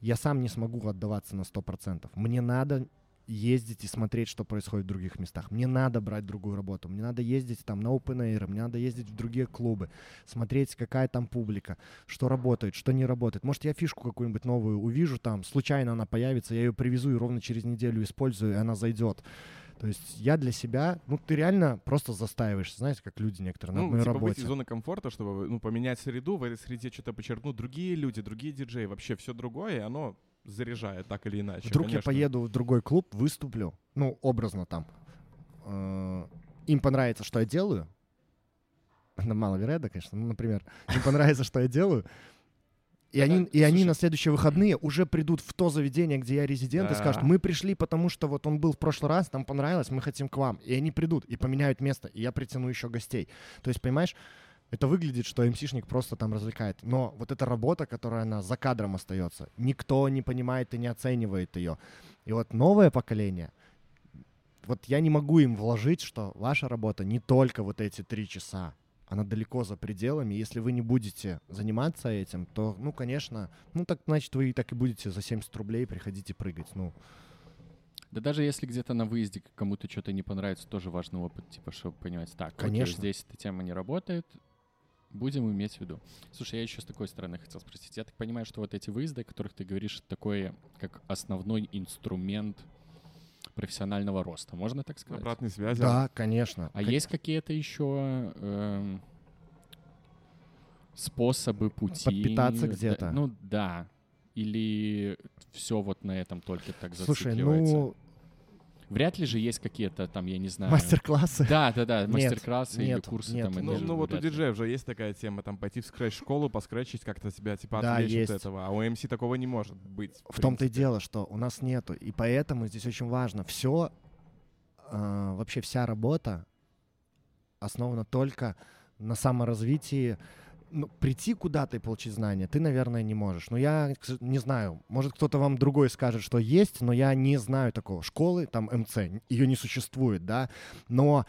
я сам не смогу отдаваться на 100%. Мне надо ездить и смотреть, что происходит в других местах. Мне надо брать другую работу. Мне надо ездить там на open air, мне надо ездить в другие клубы, смотреть, какая там публика, что работает, что не работает. Может, я фишку какую-нибудь новую увижу там, случайно она появится, я ее привезу и ровно через неделю использую, и она зайдет. То есть я для себя, ну ты реально просто застаиваешься, знаете, как люди некоторые на Ну, моей типа работе. выйти из зоны комфорта, чтобы ну, поменять среду, в этой среде что-то подчеркнуть. Другие люди, другие диджеи, вообще все другое, и оно заряжает так или иначе. Вдруг я конечно. поеду в другой клуб, выступлю, ну, образно там. Э, Им понравится, что я делаю. Это маловероятно, конечно. Ну, например, им понравится, что я делаю. И Это- они, и они на следующие выходные уже придут в то заведение, где я резидент, и скажут, Да. мы пришли, потому что вот он был в прошлый раз, нам понравилось, мы хотим к вам. И они придут и поменяют место, и я притяну еще гостей. То есть, понимаешь, это выглядит, что МСишник просто там развлекает. Но вот эта работа, которая она за кадром остается, никто не понимает и не оценивает ее. И вот новое поколение, вот я не могу им вложить, что ваша работа не только вот эти три часа, она далеко за пределами. Если вы не будете заниматься этим, то, ну, конечно, ну, так, значит, вы и так и будете за 70 рублей приходите прыгать. Ну, Да даже если где-то на выезде кому-то что-то не понравится, тоже важный опыт, типа, чтобы понимать, так, окей, Конечно. здесь эта тема не работает, будем иметь в виду. Слушай, я еще с такой стороны хотел спросить. Я так понимаю, что вот эти выезды, о которых ты говоришь, это такое, как основной инструмент профессионального роста, можно так сказать? Обратной связи. да, конечно. А Как- есть какие-то еще эм, способы, пути? Подпитаться Да, где-то? ну да. Или все вот на этом только так Слушай, зацикливается? ну, Вряд ли же есть какие-то там, я не знаю... мастер-классы. Да, да, да, Нет, мастер-классы или нет, курсы нет. там. Ну, же ну вот у диджея уже есть такая тема, там пойти в скретч-школу, поскретчить как-то себя, типа, Да, отвлечь есть. от этого. А у МС такого не может быть. В том-то и дело, что у нас нету. И поэтому здесь очень важно. Все, вообще вся работа основана только на саморазвитии. Ну, прийти куда-то и получить знания ты, наверное, не можешь. Но я не знаю. Может, кто-то вам другой скажет, что есть, но я не знаю такого. Школы, там, МЦ, ее не существует, да. Но,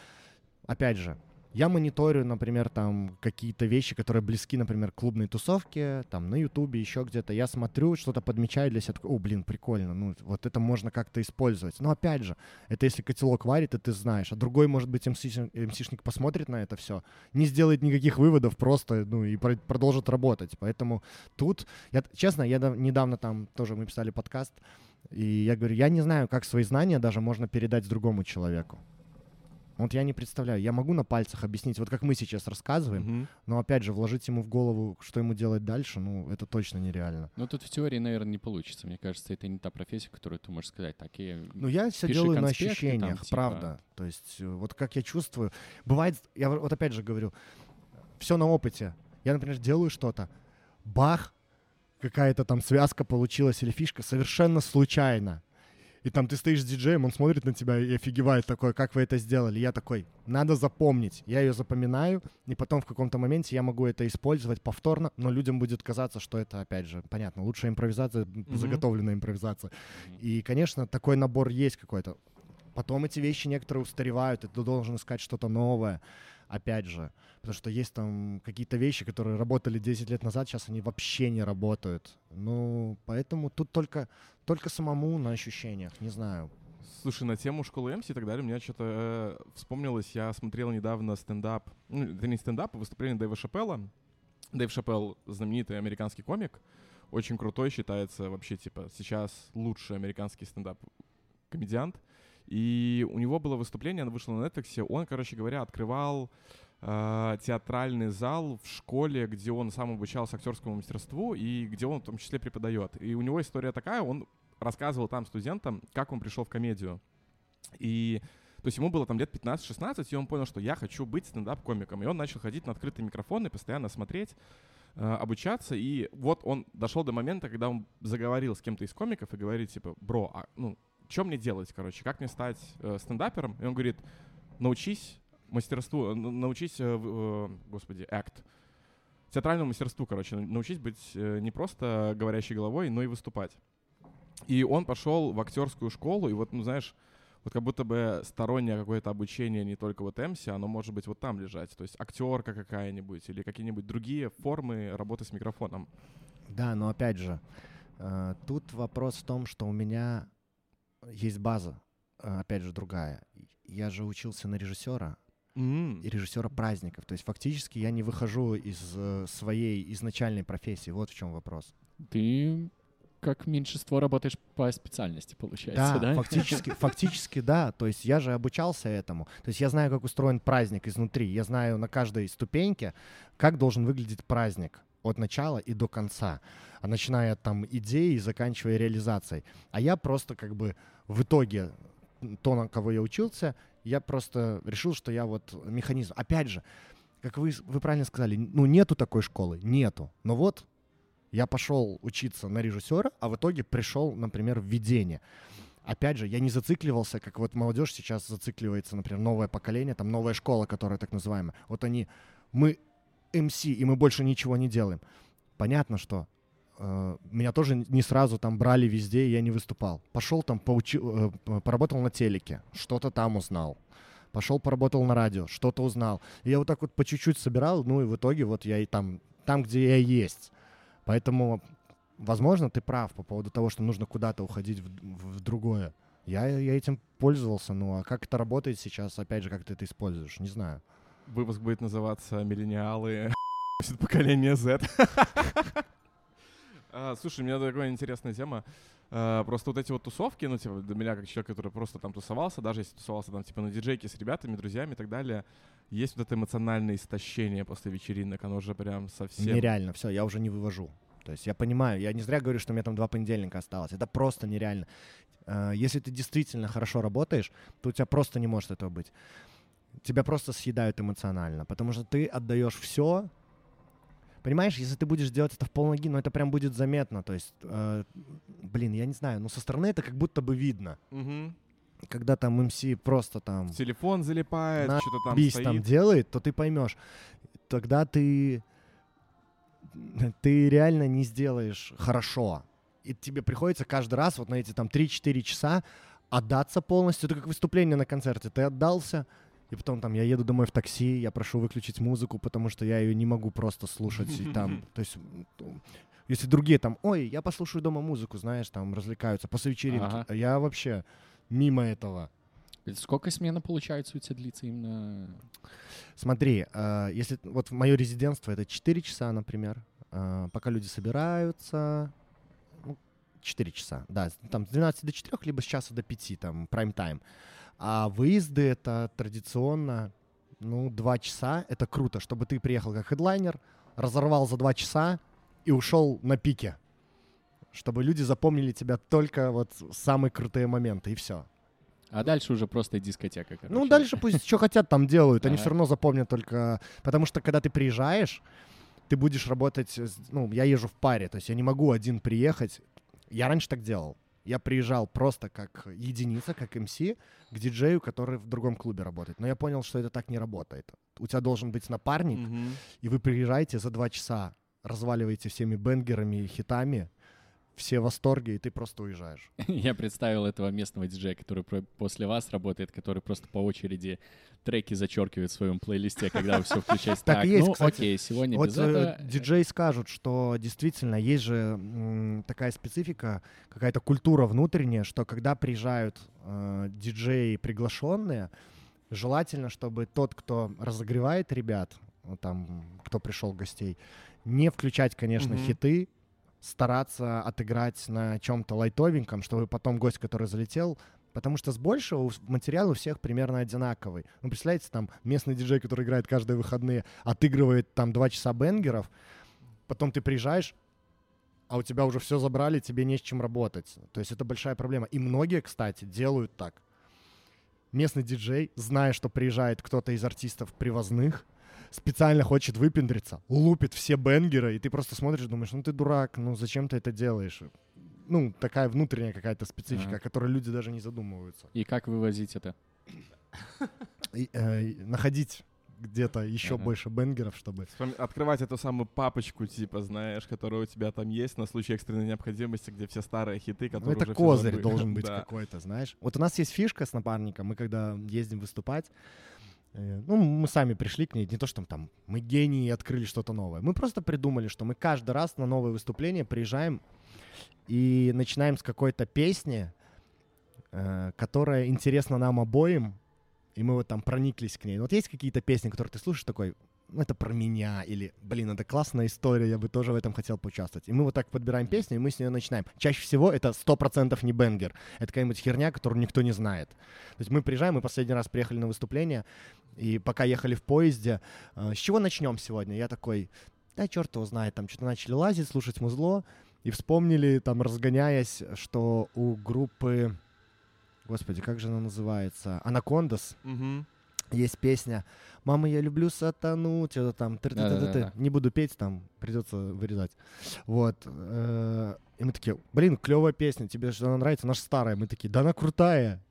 опять же, я мониторю, например, там какие-то вещи, которые близки, например, клубной тусовке, там на Ютубе, еще где-то. Я смотрю, что-то подмечаю для себя, о, блин, прикольно, ну вот это можно как-то использовать. Но опять же, это если котелок варит, и ты знаешь. А другой, может быть, МС- МСишник посмотрит на это все, не сделает никаких выводов просто, ну и про- продолжит работать. Поэтому тут, я, честно, я дав- недавно там тоже мы писали подкаст, и я говорю, я не знаю, как свои знания даже можно передать другому человеку. Вот я не представляю. Я могу на пальцах объяснить, вот как мы сейчас рассказываем, Мгм. но опять же, вложить ему в голову, что ему делать дальше, ну, это точно нереально. Ну, тут в теории, наверное, не получится. Мне кажется, это не та профессия, которую ты можешь сказать. Так, и... Ну, я все делаю на конспекты там, ощущениях, типа. правда. То есть, э, вот как я чувствую. Бывает, я вот опять же говорю, все на опыте. Я, например, делаю что-то, бах, какая-то там связка получилась или фишка совершенно случайно. И там ты стоишь с диджеем, он смотрит на тебя и офигевает такой, как вы это сделали. Я такой, надо запомнить. Я ее запоминаю, и потом в каком-то моменте я могу это использовать повторно, но людям будет казаться, что это, опять же, понятно, лучшая импровизация, заготовленная импровизация. Мгм. И, конечно, такой набор есть какой-то. Потом эти вещи некоторые устаревают, и ты должен искать что-то новое, опять же. Потому что есть там какие-то вещи, которые работали 10 лет назад, сейчас они вообще не работают. Ну, поэтому тут только, только самому на ощущениях, не знаю. Слушай, на тему школы МС и так далее, мне что-то э, вспомнилось, я смотрел недавно стендап, ну, это не стендап, а выступление Дэйва Шапелла. Дэйв Шапелл — знаменитый американский комик, очень крутой, считается вообще, типа, сейчас лучший американский стендап-комедиант. И у него было выступление, оно вышло на Netflix, он, короче говоря, открывал э, театральный зал в школе, где он сам обучался актерскому мастерству и где он в том числе преподает. И у него история такая, он рассказывал там студентам, как он пришел в комедию. И то есть ему было там лет 15-16, и он понял, что я хочу быть стендап-комиком. И он начал ходить на открытый микрофон и постоянно смотреть, э, обучаться. И вот он дошел до момента, когда он заговорил с кем-то из комиков и говорит, типа, бро, а, ну, что мне делать, короче, как мне стать э, стендапером? И он говорит, научись мастерству, э, научись, э, э, господи, акт, театральному мастерству, короче, на- научись быть не просто говорящей головой, но и выступать. И он пошел в актерскую школу, и вот, ну, знаешь, вот как будто бы стороннее какое-то обучение не только вот МС, оно может быть вот там лежать. То есть актерка какая-нибудь или какие-нибудь другие формы работы с микрофоном. Да, но опять же, тут вопрос в том, что у меня есть база, опять же, другая. Я же учился на режиссера, М. и режиссера праздников. То есть фактически я не выхожу из э, своей изначальной профессии. Вот в чем вопрос. Ты как меньшинство работаешь по специальности, получается, да? фактически, фактически да. То есть я же обучался этому. То есть я знаю, как устроен праздник изнутри. Я знаю на каждой ступеньке, как должен выглядеть праздник от начала и до конца, а начиная от там идеи и заканчивая реализацией. А я просто как бы в итоге то, на кого я учился, я просто решил, что я вот механизм. Опять же, как вы, вы правильно сказали, ну нету такой школы, нету. Но вот я пошел учиться на режиссера, а в итоге пришел, например, в ведение. Опять же, я не зацикливался, как вот молодежь сейчас зацикливается, например, новое поколение, там новая школа, которая так называемая. Вот они, мы МС, и мы больше ничего не делаем. Понятно, что меня тоже не сразу там брали везде, и я не выступал. Пошел там, поучи, э, поработал на телеке, что-то там узнал. Пошел, поработал на радио, что-то узнал. И я вот так вот по чуть-чуть собирал, ну и в итоге вот я и там, там, где я есть. Поэтому, возможно, ты прав по поводу того, что нужно куда-то уходить в, в другое. Я, я этим пользовался, ну а как это работает сейчас, опять же, как ты это используешь, не знаю. Выпуск будет называться «Миллениалы поколение Z». А, Слушай, у меня такая интересная тема. А, Просто вот эти вот тусовки, ну, типа, для меня, как человек, который просто там тусовался, даже если тусовался там, типа, на диджейке с ребятами, друзьями и так далее, есть вот это эмоциональное истощение после вечеринок, оно уже прям совсем... Нереально, все, я уже не вывожу. То есть я понимаю, я не зря говорю, что у меня там два понедельника осталось. Это просто нереально. Э, Если ты действительно хорошо работаешь, то у тебя просто не может этого быть. Тебя просто съедают эмоционально, потому что ты отдаешь все. Понимаешь, если ты будешь делать это в полноги, ну это прям будет заметно. То есть, э, блин, я не знаю, но со стороны это как будто бы видно. Мгм. Когда там МС просто там В телефон залипает, На что-то там бис стоит. там делает, то ты поймешь. Тогда ты ты реально не сделаешь хорошо. И тебе приходится каждый раз вот на эти там 3-4 часа отдаться полностью. Это как выступление на концерте. Ты отдался, и потом там я еду домой в такси, я прошу выключить музыку, потому что я ее не могу просто слушать. И там, то есть, если другие там, ой, я послушаю дома музыку, знаешь, там развлекаются после вечеринки. Ага. Я вообще мимо этого. Сколько смена получается у тебя длится именно? Смотри, э, если вот мое резидентство это 4 часа, например, э, пока люди собираются, ну, 4 часа, да, там с 12 до 4, либо с часа до 5, там, прайм-тайм. А выезды это традиционно, ну, 2 часа, это круто, чтобы ты приехал как хедлайнер, разорвал за 2 часа и ушел на пике. Чтобы люди запомнили тебя только вот самые крутые моменты, и все. А дальше уже просто дискотека, короче. Ну, дальше пусть что хотят там делают. Они все равно запомнят только... Потому что, когда ты приезжаешь, ты будешь работать... Ну, я езжу в паре, то есть я не могу один приехать. Я раньше так делал. Я приезжал просто как единица, как МС, к диджею, который в другом клубе работает. Но я понял, что это так не работает. У тебя должен быть напарник, Мгм. и вы приезжаете за два часа, разваливаете всеми бенгерами и хитами, все в восторге, и ты просто уезжаешь. Я представил этого местного диджея, который после вас работает, который просто по очереди треки зачеркивает в своем плейлисте, когда вы все включаете. Так есть, ну кстати. окей, сегодня без э, этого. диджеи скажут, что действительно есть же такая специфика, какая-то культура внутренняя, что когда приезжают э, диджеи приглашенные, желательно, чтобы тот, кто разогревает ребят, там, кто пришел гостей, не включать, конечно, хиты, стараться отыграть на чем-то лайтовеньком, чтобы потом гость, который залетел, потому что с большего материал у всех примерно одинаковый. Ну, представляете, там местный диджей, который играет каждые выходные, отыгрывает там два часа бенгеров, потом ты приезжаешь, а у тебя уже все забрали, тебе не с чем работать. То есть это большая проблема. И многие, кстати, делают так. Местный диджей, зная, что приезжает кто-то из артистов привозных, специально хочет выпендриться, лупит все бенгеры, и ты просто смотришь, думаешь, ну ты дурак, ну зачем ты это делаешь? Ну, такая внутренняя какая-то специфика, Ага. о которой люди даже не задумываются. И как вывозить это? И, э, находить где-то еще Ага. больше бенгеров, чтобы... Открывать эту самую папочку, типа, знаешь, которая у тебя там есть на случай экстренной необходимости, где все старые хиты, Ну, которые это уже козырь должен быть Да. какой-то, знаешь. Вот у нас есть фишка с напарником, мы когда ездим выступать, ну, мы сами пришли к ней, не то, что там мы гении и открыли что-то новое. Мы просто придумали, что мы каждый раз на новое выступление приезжаем и начинаем с какой-то песни, э, которая интересна нам обоим, и мы вот там прониклись к ней. Вот есть какие-то песни, которые ты слушаешь такой, это про меня, или, блин, это классная история, я бы тоже в этом хотел поучаствовать. И мы вот так подбираем песню, и мы с нее начинаем. Чаще всего это 100% не бенгер, это какая-нибудь херня, которую никто не знает. То есть мы приезжаем, мы последний раз приехали на выступление, и пока ехали в поезде, э, с чего начнем сегодня? Я такой, да черт его знает, там что-то начали лазить, слушать музло, и вспомнили, там, разгоняясь, что у группы, господи, как же она называется, Анакондас, Мгм. Есть песня «Мама, я люблю сатану», что-то там, ты Да-да-да-да. не буду петь, там придется вырезать. Вот. э, И мы такие, блин, клевая песня, тебе что она нравится? Наша старая. Мы такие, да она крутая.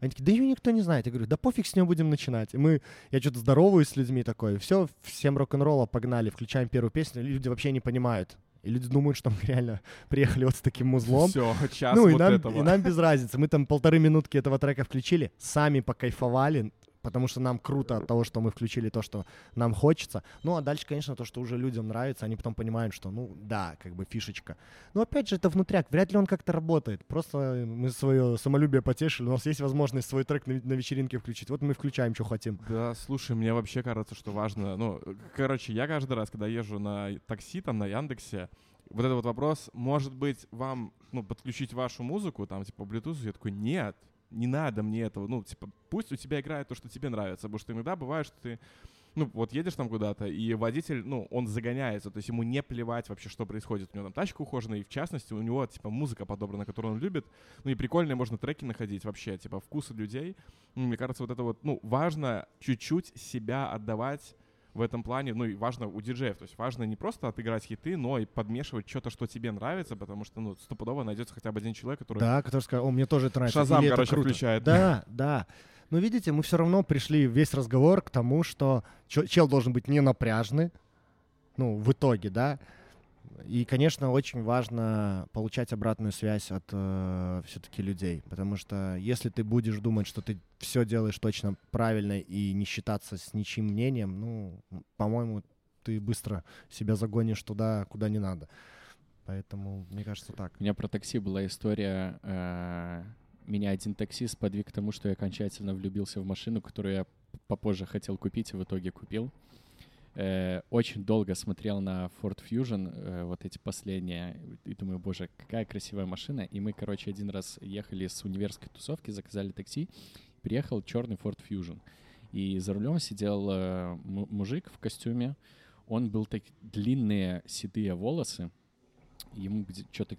Они такие, да ее никто не знает. Я говорю, да пофиг с нее будем начинать. И мы, я что-то здороваюсь с людьми такой, все, всем рок-н-ролла погнали, включаем первую песню, люди вообще не понимают. И люди думают, что мы реально приехали вот с таким музлом. Все, час Ну, и вот нам, этого. и нам без разницы. Мы там полторы минутки этого трека включили, сами покайфовали, потому что нам круто от того, что мы включили то, что нам хочется. Ну, а дальше, конечно, то, что уже людям нравится, они потом понимают, что, ну, да, как бы фишечка. Но опять же, это внутряк, вряд ли он как-то работает. Просто мы свое самолюбие потешили, у нас есть возможность свой трек на, на вечеринке включить. Вот мы включаем, что хотим. Да, слушай, мне вообще кажется, что важно. Ну, короче, я каждый раз, когда езжу на такси, там, на Яндексе, вот этот вот вопрос, может быть, вам, ну, подключить вашу музыку, там, типа, Bluetooth, я такой, нет, не надо мне этого, ну, типа, пусть у тебя играет то, что тебе нравится, потому что иногда бывает, что ты, ну, вот едешь там куда-то, и водитель, ну, он загоняется, то есть ему не плевать вообще, что происходит. У него там тачка ухоженная, и в частности, у него, типа, музыка подобрана, которую он любит, ну, и прикольные можно треки находить вообще, типа, вкусы людей. Ну, Мне кажется, вот это вот, ну, важно чуть-чуть себя отдавать в этом плане, ну и важно у диджеев, то есть важно не просто отыграть хиты, но и подмешивать что-то, что тебе нравится, потому что, ну, стопудово найдется хотя бы один человек, который Да, который сказал, о, мне тоже это нравится. Шазам, короче, круто». включает. Да, да. Но видите, мы все равно пришли весь разговор к тому, что чел должен быть не напряжный, ну, в итоге, да. И, конечно, очень важно получать обратную связь от все-таки людей, потому что если ты будешь думать, что ты все делаешь точно правильно и не считаться с ничьим мнением, ну, по-моему, ты быстро себя загонишь туда, куда не надо. Поэтому, мне кажется, так. У меня про такси была история. э, Меня один таксист подвиг к тому, что я окончательно влюбился в машину, которую я попозже хотел купить и в итоге купил. Э, Очень долго смотрел на Ford Fusion, э, вот эти последние, и думаю, боже, какая красивая машина. И мы, короче, один раз ехали с универской тусовки, заказали такси, приехал черный Ford Fusion. И за рулем сидел э, му- мужик в костюме. Он был так длинные седые волосы, ему что-то,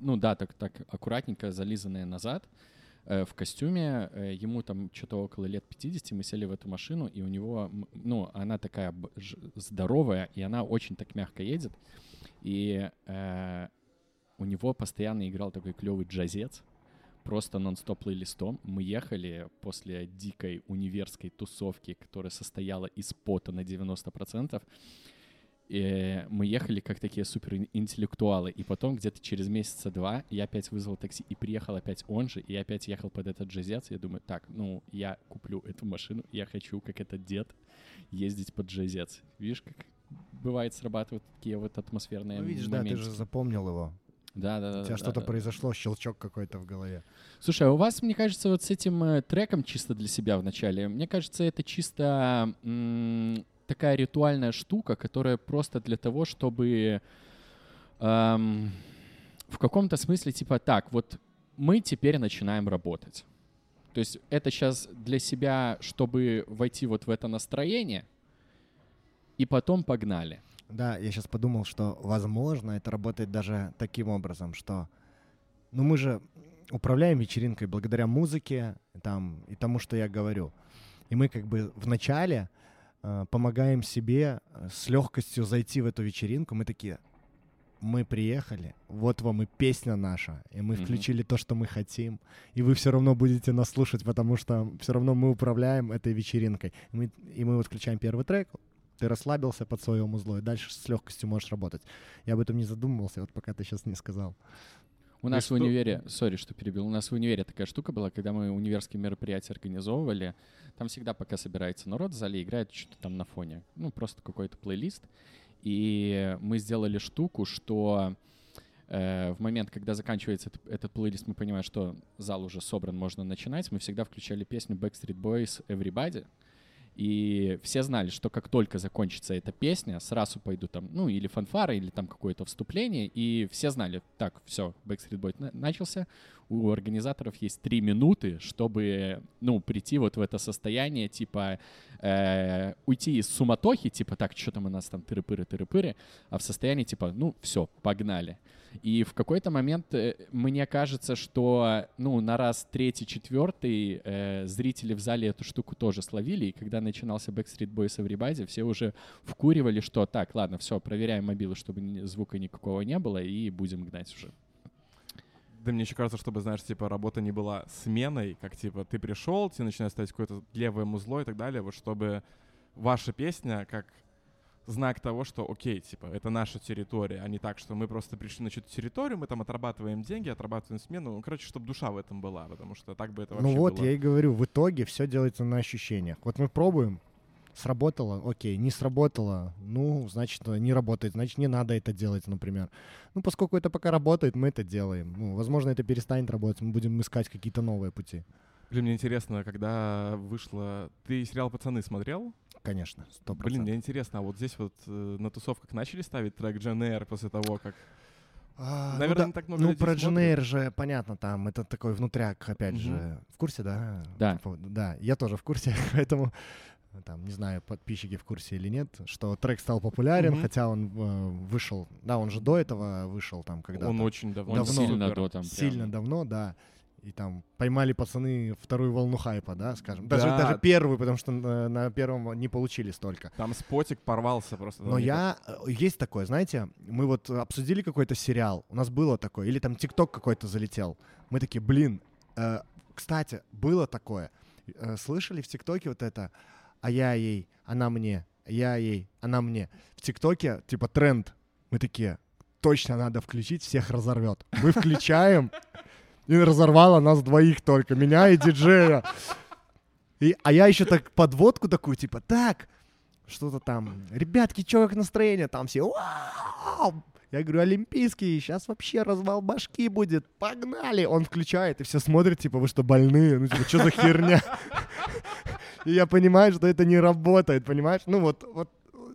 ну да, так, так аккуратненько зализанные назад э, в костюме. Э, ему там что-то около лет 50, мы сели в эту машину, и у него, ну, она такая здоровая, и она очень так мягко едет. И э, у него постоянно играл такой клевый джазец, просто нон-стоп плейлистом. Мы ехали после дикой универской тусовки, которая состояла из пота на 90%. И мы ехали как такие супер ин- интеллектуалы. И потом где-то через месяца два я опять вызвал такси и приехал опять он же. И я опять ехал под этот джазец. Я думаю, так, ну, я куплю эту машину. Я хочу, как этот дед, ездить под джазец. Видишь, как бывает срабатывают такие вот атмосферные Ну, видишь, да, ты моментики. же запомнил его. Да, да, да. У тебя да, что-то да. произошло, щелчок какой-то в голове. Слушай, а у вас, мне кажется, вот с этим э, треком чисто для себя в начале, мне кажется, это чисто такая ритуальная штука, которая просто для того, чтобы эм, в каком-то смысле типа так, вот мы теперь начинаем работать. То есть это сейчас для себя, чтобы войти вот в это настроение, и потом погнали. Да, я сейчас подумал, что, возможно, это работает даже таким образом, что, ну, мы же управляем вечеринкой благодаря музыке там, и тому, что я говорю. И мы как бы в начале помогаем себе э, с легкостью зайти в эту вечеринку. Мы такие, мы приехали, вот вам и песня наша, и мы Мгм. включили то, что мы хотим, и вы все равно будете нас слушать, потому что все равно мы управляем этой вечеринкой. И мы, и мы вот включаем первый трек, ты расслабился под свое музло, и дальше с легкостью можешь работать. Я об этом не задумывался, вот пока ты сейчас не сказал. У нас в что- универе, сори, что перебил, у нас в универе такая штука была, когда мы универские мероприятия организовывали, там всегда, пока собирается народ в зале, играет что-то там на фоне, ну, просто какой-то плейлист, и мы сделали штуку, что э, в момент, когда заканчивается этот, этот плейлист, мы понимаем, что зал уже собран, можно начинать, мы всегда включали песню Backstreet Boys «Everybody», и все знали, что как только закончится эта песня, сразу пойдут там, ну, или фанфары, или там какое-то вступление, и все знали, так, все, Backstreet Boys на- начался, у организаторов есть три минуты, чтобы, ну, прийти вот в это состояние, типа, э, уйти из суматохи, типа, так, что там у нас там тыры-пыры, тыры-пыры, а в состоянии, типа, ну, все, погнали. И в какой-то момент э, мне кажется, что, ну, на раз третий, четвертый э, зрители в зале эту штуку тоже словили, и когда начинался Backstreet Boys Everybody, все уже вкуривали, что так, ладно, все, проверяем мобилы, чтобы звука никакого не было, и будем гнать уже. Да мне еще кажется, чтобы, знаешь, типа, работа не была сменой, как, типа, ты пришел, тебе начинает ставить какое-то левое музло и так далее, вот чтобы ваша песня как знак того, что, окей, типа, это наша территория, а не так, что мы просто пришли на чью-то территорию, мы там отрабатываем деньги, отрабатываем смену, ну, короче, чтобы душа в этом была, потому что так бы это вообще Ну вот, было. я и говорю, в итоге все делается на ощущениях. Вот мы пробуем, сработало, окей, не сработало, ну, значит, не работает, значит, не надо это делать, например. Ну, поскольку это пока работает, мы это делаем. Ну, возможно, это перестанет работать, мы будем искать какие-то новые пути. Блин, мне интересно, когда вышло... Ты сериал «Пацаны» смотрел? Конечно, сто Блин, процентов. мне интересно, а вот здесь вот э, на тусовках начали ставить трек Джен Эйр после того, как... А, ну Наверное, да, не так много Ну, про. Дженейр же понятно, там это такой внутряк, опять Мгм. же. В курсе, да? Да. Да, я тоже в курсе, поэтому там, не знаю, подписчики в курсе или нет, что трек стал популярен, Мгм. хотя он э, вышел, да, он же до этого вышел там когда-то. Он очень давно. Он Давно. сильно до там. Сильно прям. давно, да. И там поймали пацаны вторую волну хайпа, да, скажем. Даже, Да. даже первую, потому что на, на первом не получили столько. Там спотик порвался просто. Но я... э, Есть такое, знаете, мы вот обсудили какой-то сериал, у нас было такое, или там ТикТок какой-то залетел. Мы такие, блин, э, кстати, было такое. Э, слышали в ТикТоке вот это «А я ей, она мне, я ей, она мне». В ТикТоке, типа, тренд. Мы такие, точно надо включить, всех разорвет. Мы включаем, и разорвало нас двоих только, меня и диджея. И, а я еще так подводку такую, типа, так, что-то там, ребятки, чё как настроение? Там все, «Вау!» Я говорю, олимпийский, сейчас вообще развал башки будет, погнали! Он включает, и все смотрят, типа, вы что, больные? Ну, типа, что за херня? И я понимаю, что это не работает, понимаешь? Ну, вот, вот,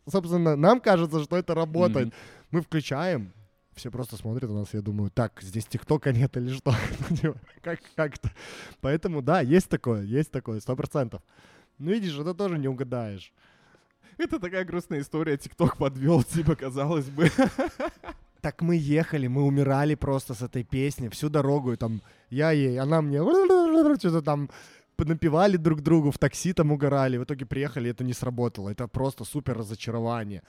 собственно, нам кажется, что это работает. Мгм. Мы включаем, все просто смотрят на нас, я думаю, так, здесь ТикТока нет или что? Ну, типа, как, как-то. Поэтому, да, есть такое, есть такое, сто процентов. Ну, видишь, это тоже не угадаешь. Это такая грустная история. ТикТок подвел, типа, казалось бы. Так мы ехали, мы умирали просто с этой песни всю дорогу, и там я ей, она мне что-то там напевали друг другу, в такси там угорали, в итоге приехали, это не сработало, это просто супер разочарование.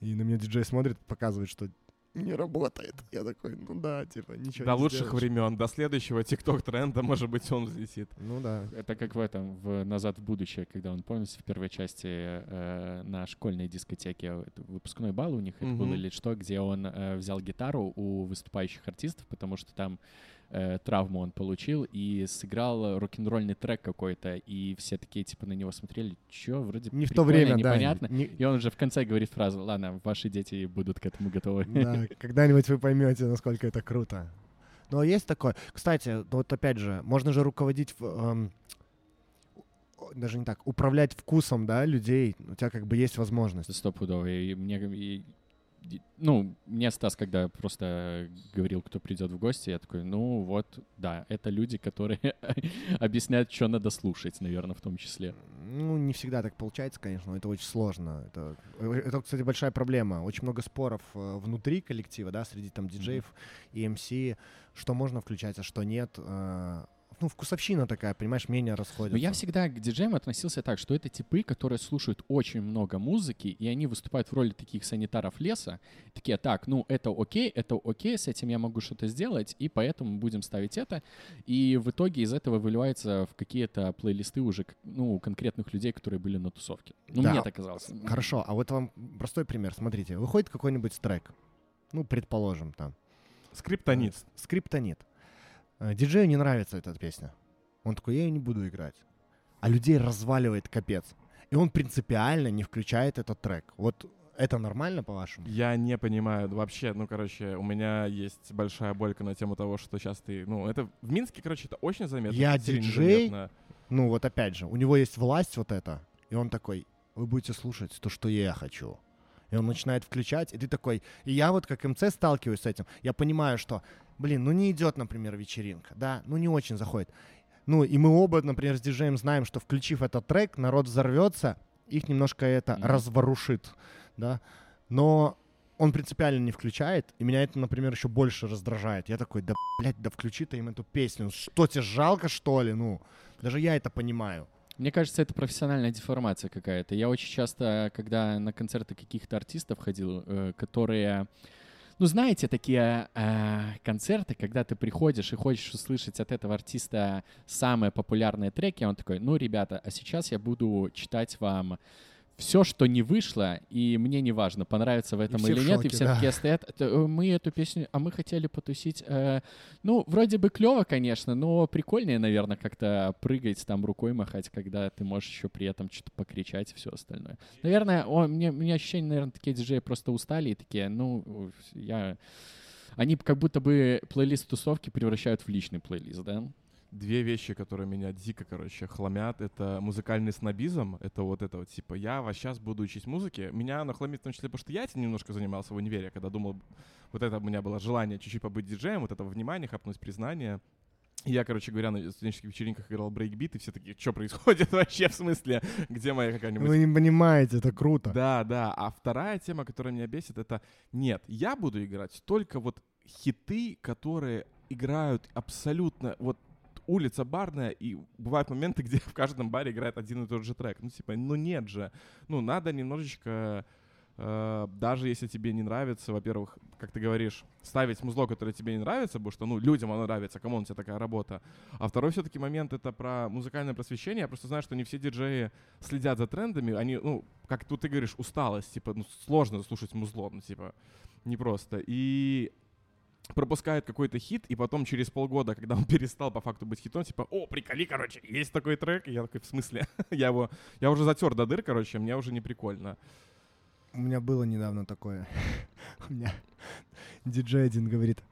И на меня диджей смотрит, показывает, что не работает. Я такой, ну да, типа, ничего До не лучших сделаешь. времен, до следующего ТикТок тренда, может быть, он взлетит. Ну да. Это как в этом, в «Назад в будущее», когда он, помните, в первой части э, на школьной дискотеке, это выпускной бал у них это был или что, где он э, взял гитару у выступающих артистов, потому что там э, травму он получил, и сыграл рок-н-ролльный трек какой-то, и все такие, типа, на него смотрели, чё, вроде Не в то время, да. непонятно. не- И он уже в конце говорит фразу, ладно, ваши дети будут к этому готовы. Да, когда-нибудь вы поймете, насколько это круто. Но есть такое. Кстати, вот опять же, можно же руководить, эм, даже не так, управлять вкусом, да, людей. У тебя как бы есть возможность. Стопудово. И мне, и- ну, мне Стас, когда просто говорил, кто придет в гости, я такой, ну вот, да, это люди, которые объясняют, что надо слушать, наверное, в том числе. Ну, не всегда так получается, конечно, но это очень сложно. Это, э, это, кстати, большая проблема. Очень много споров э, внутри коллектива, да, среди там диджеев и МС, что можно включать, а что нет. Ну, вкусовщина такая, понимаешь, мнения расходятся. Но я всегда к диджеям относился так, что это типы, которые слушают очень много музыки, и они выступают в роли таких санитаров леса. Такие, так, ну это окей, это окей, с этим я могу что-то сделать, и поэтому будем ставить это. И в итоге из этого выливается в какие-то плейлисты уже ну, конкретных людей, которые были на тусовке. Ну, Да. мне так казалось. Хорошо, а вот вам простой пример. Смотрите, выходит какой-нибудь трек, ну, предположим, там, Скриптонит. скриптонит. Э, Диджею не нравится эта песня. Он такой, я ее не буду играть. А людей разваливает капец. И он принципиально не включает этот трек. Вот Это нормально, по-вашему? Я не понимаю вообще, ну, короче, у меня есть большая болька на тему того, что сейчас ты, ну, это в Минске, короче, это очень заметно. Я диджей. незаметно. Ну, вот опять же, у него есть власть вот эта, и он такой, вы будете слушать то, что я хочу. И он начинает включать, и ты такой... И я вот как МЦ сталкиваюсь с этим. Я понимаю, что, блин, ну не идет, например, вечеринка, да, ну не очень заходит. Ну, и мы оба, например, с диджеем знаем, что включив этот трек, народ взорвется, их немножко это Мгм. разворушит, да. Но он принципиально не включает, и меня это, например, еще больше раздражает. Я такой, да, блядь, да включи ты им эту песню. Что тебе жалко, что ли? Ну, даже я это понимаю. Мне кажется, это профессиональная деформация какая-то. Я очень часто, когда на концерты каких-то артистов ходил, э, которые... Ну, знаете, такие э, концерты, когда ты приходишь и хочешь услышать от этого артиста самые популярные треки, он такой, ну, ребята, а сейчас я буду читать вам все, что не вышло, и мне не важно, понравится в этом или нет, и шоке, все да. такие стоят. «Это, э, Мы эту песню, а мы хотели потусить. э, ну, вроде бы клево, конечно, но прикольнее, наверное, как-то прыгать, там рукой махать, когда ты можешь еще при этом что-то покричать и все остальное. Наверное, о, мне, у меня ощущение, наверное, такие диджеи просто устали и такие, ну, я... Они как будто бы плейлист тусовки превращают в личный плейлист, да? Две вещи, которые меня дико, короче, хламят, это музыкальный снобизм, это вот это вот, типа, я вот сейчас буду учить музыке. Меня оно хламит в том числе, потому что я этим немножко занимался в универе, когда думал, вот это у меня было желание чуть-чуть побыть диджеем, вот это внимание, хапнуть признание. Я, короче говоря, на студенческих вечеринках играл breakbeat, и все такие, что происходит вообще, в смысле, где моя какая-нибудь Вы не понимаете, это круто. да, да. А вторая тема, которая меня бесит, это нет, я буду играть только вот хиты, которые играют абсолютно вот улица барная, и бывают моменты, где в каждом баре играет один и тот же трек. Ну, типа, ну нет же. Ну, надо немножечко, э, даже если тебе не нравится, во-первых, как ты говоришь, ставить музло, которое тебе не нравится, потому что, ну, людям оно нравится, кому у тебя такая работа. А второй все-таки момент — это про музыкальное просвещение. Я просто знаю, что не все диджеи следят за трендами. Они, ну, как тут ты говоришь, усталость, типа, ну, сложно слушать музло, ну, типа, непросто. И пропускает какой-то хит, и потом через полгода, когда он перестал по факту быть хитом, типа, о, приколи, короче, есть такой трек, и я такой, в смысле? я его, я уже затер до дыр, короче, мне уже не прикольно. У меня было недавно такое. У меня диджей один говорит,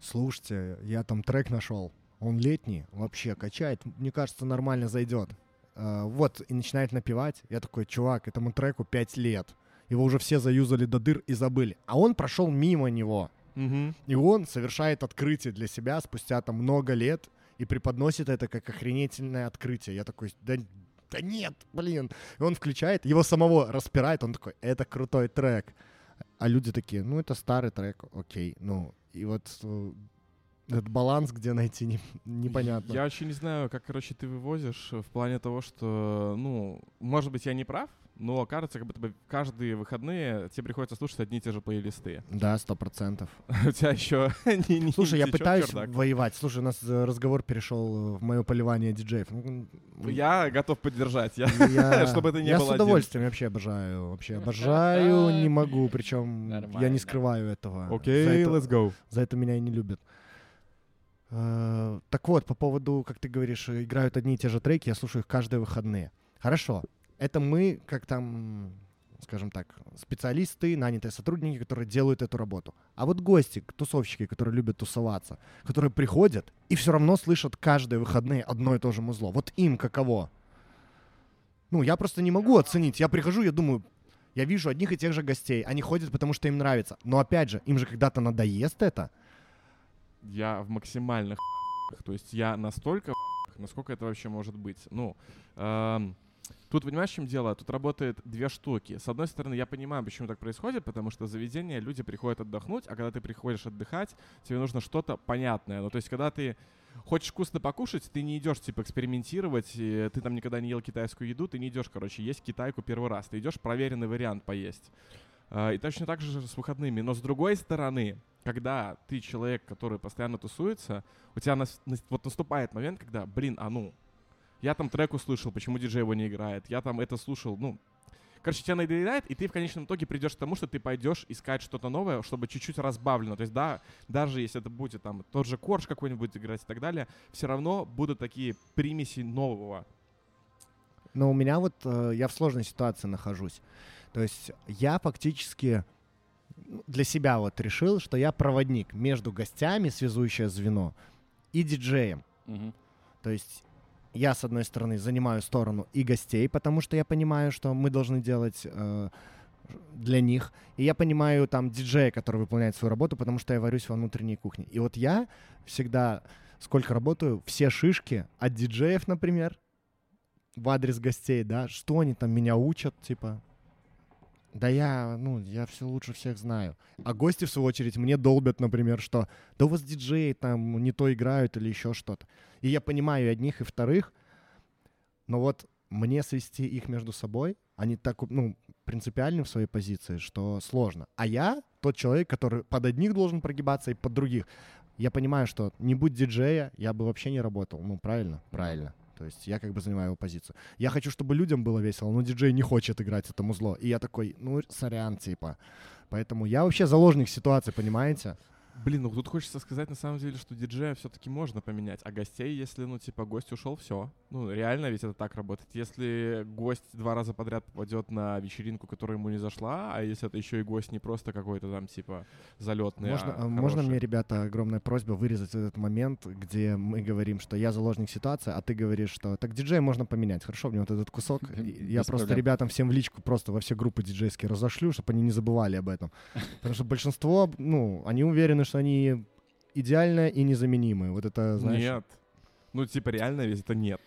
слушайте, я там трек нашел, он летний, вообще качает, мне кажется, нормально зайдет. А, Вот, и начинает напевать. Я такой, чувак, этому треку 5 лет. Его уже все заюзали до дыр и забыли. А он прошел мимо него. И он совершает открытие для себя спустя там много лет и преподносит это как охренительное открытие. Я такой, да, да нет, блин. И он включает, его самого распирает, он такой, это крутой трек. А люди такие, ну это старый трек, окей. Ну, и вот э, этот баланс, где найти, не- непонятно. Я вообще не знаю, как, короче, ты вывозишь в плане того, что, ну, может быть, я не прав, но кажется, как будто бы каждые выходные тебе приходится слушать одни и те же плейлисты. Да, сто процентов. У тебя еще не, не Слушай, я пытаюсь чердак. воевать. Слушай, у нас э, разговор перешел в мое поливание диджеев. Ну, Я готов поддержать. Я... Я, Чтобы это не я был с один. удовольствием вообще обожаю. Вообще обожаю, не могу. Причем я не скрываю этого. Окей, это- let's go. За это меня и не любят. Э, Так вот, по поводу, как ты говоришь, играют одни и те же треки, я слушаю их каждые выходные. Хорошо. Это мы, как там, скажем так, специалисты, нанятые сотрудники, которые делают эту работу. А вот гости, тусовщики, которые любят тусоваться, которые приходят и все равно слышат каждые выходные одно и то же музло. Вот им каково? Ну, я просто не могу оценить. Я прихожу, я думаю, я вижу одних и тех же гостей. Они ходят, потому что им нравится. Но опять же, им же когда-то надоест это. Я в максимальных то есть я настолько насколько это вообще может быть. Ну, эм, тут понимаешь, в чем дело? Тут работает две штуки. С одной стороны, я понимаю, почему так происходит, потому что заведение люди приходят отдохнуть, а когда ты приходишь отдыхать, тебе нужно что-то понятное. Ну, то есть, когда ты хочешь вкусно покушать, ты не идешь, типа, экспериментировать, ты там никогда не ел китайскую еду, ты не идешь, короче, есть китайку первый раз, ты идешь проверенный вариант поесть. А, И точно так же с выходными. Но с другой стороны, когда ты человек, который постоянно тусуется, у тебя нас- вот наступает момент, когда, блин, а ну, я там трек услышал, почему диджей его не играет, я там это слушал, ну, короче, тебя надоедает, и ты в конечном итоге придешь к тому, что ты пойдешь искать что-то новое, чтобы чуть-чуть разбавлено. То есть, да, даже если это будет там тот же корж какой-нибудь играть и так далее, все равно будут такие примеси нового. Но у меня вот, э, я в сложной ситуации нахожусь. То есть я фактически ну, для себя вот решил, что я проводник между гостями, связующее звено, и диджеем. Мгм. То есть я, с одной стороны, занимаю сторону и гостей, потому что я понимаю, что мы должны делать э, для них. И я понимаю там диджея, который выполняет свою работу, потому что я варюсь во внутренней кухне. И вот я всегда, сколько работаю, все шишки от диджеев, например, в адрес гостей, да, что они там меня учат, типа, да я, ну, я все лучше всех знаю. А гости, в свою очередь, мне долбят, например, что да у вас диджеи там не то играют или еще что-то. И я понимаю и одних, и вторых, но вот мне свести их между собой, они так, ну, принципиальны в своей позиции, что сложно. А я тот человек, который под одних должен прогибаться и под других. Я понимаю, что не будь диджея, я бы вообще не работал. Ну, правильно? Правильно. То есть я как бы занимаю его позицию. Я хочу, чтобы людям было весело, но диджей не хочет играть это музло. И я такой, ну, сорян, типа. Поэтому я вообще заложник ситуации, понимаете? Блин, ну тут хочется сказать на самом деле, что диджея все-таки можно поменять, а гостей, если, ну, типа, гость ушел, все. Ну, реально ведь это так работает. Если гость два раза подряд попадет на вечеринку, которая ему не зашла, а если это еще и гость не просто какой-то там, типа, залетный, Можно, а а можно мне, ребята, огромная просьба вырезать этот момент, где мы говорим, что я заложник ситуации, а ты говоришь, что так диджея можно поменять. Хорошо, мне вот этот кусок. Я просто ребятам всем в личку просто во все группы диджейские разошлю, чтобы они не забывали об этом. Потому что большинство, ну, они уверены, что они идеальные и незаменимые. Вот это, знаешь... Нет. Ну, типа, реально ведь это нет.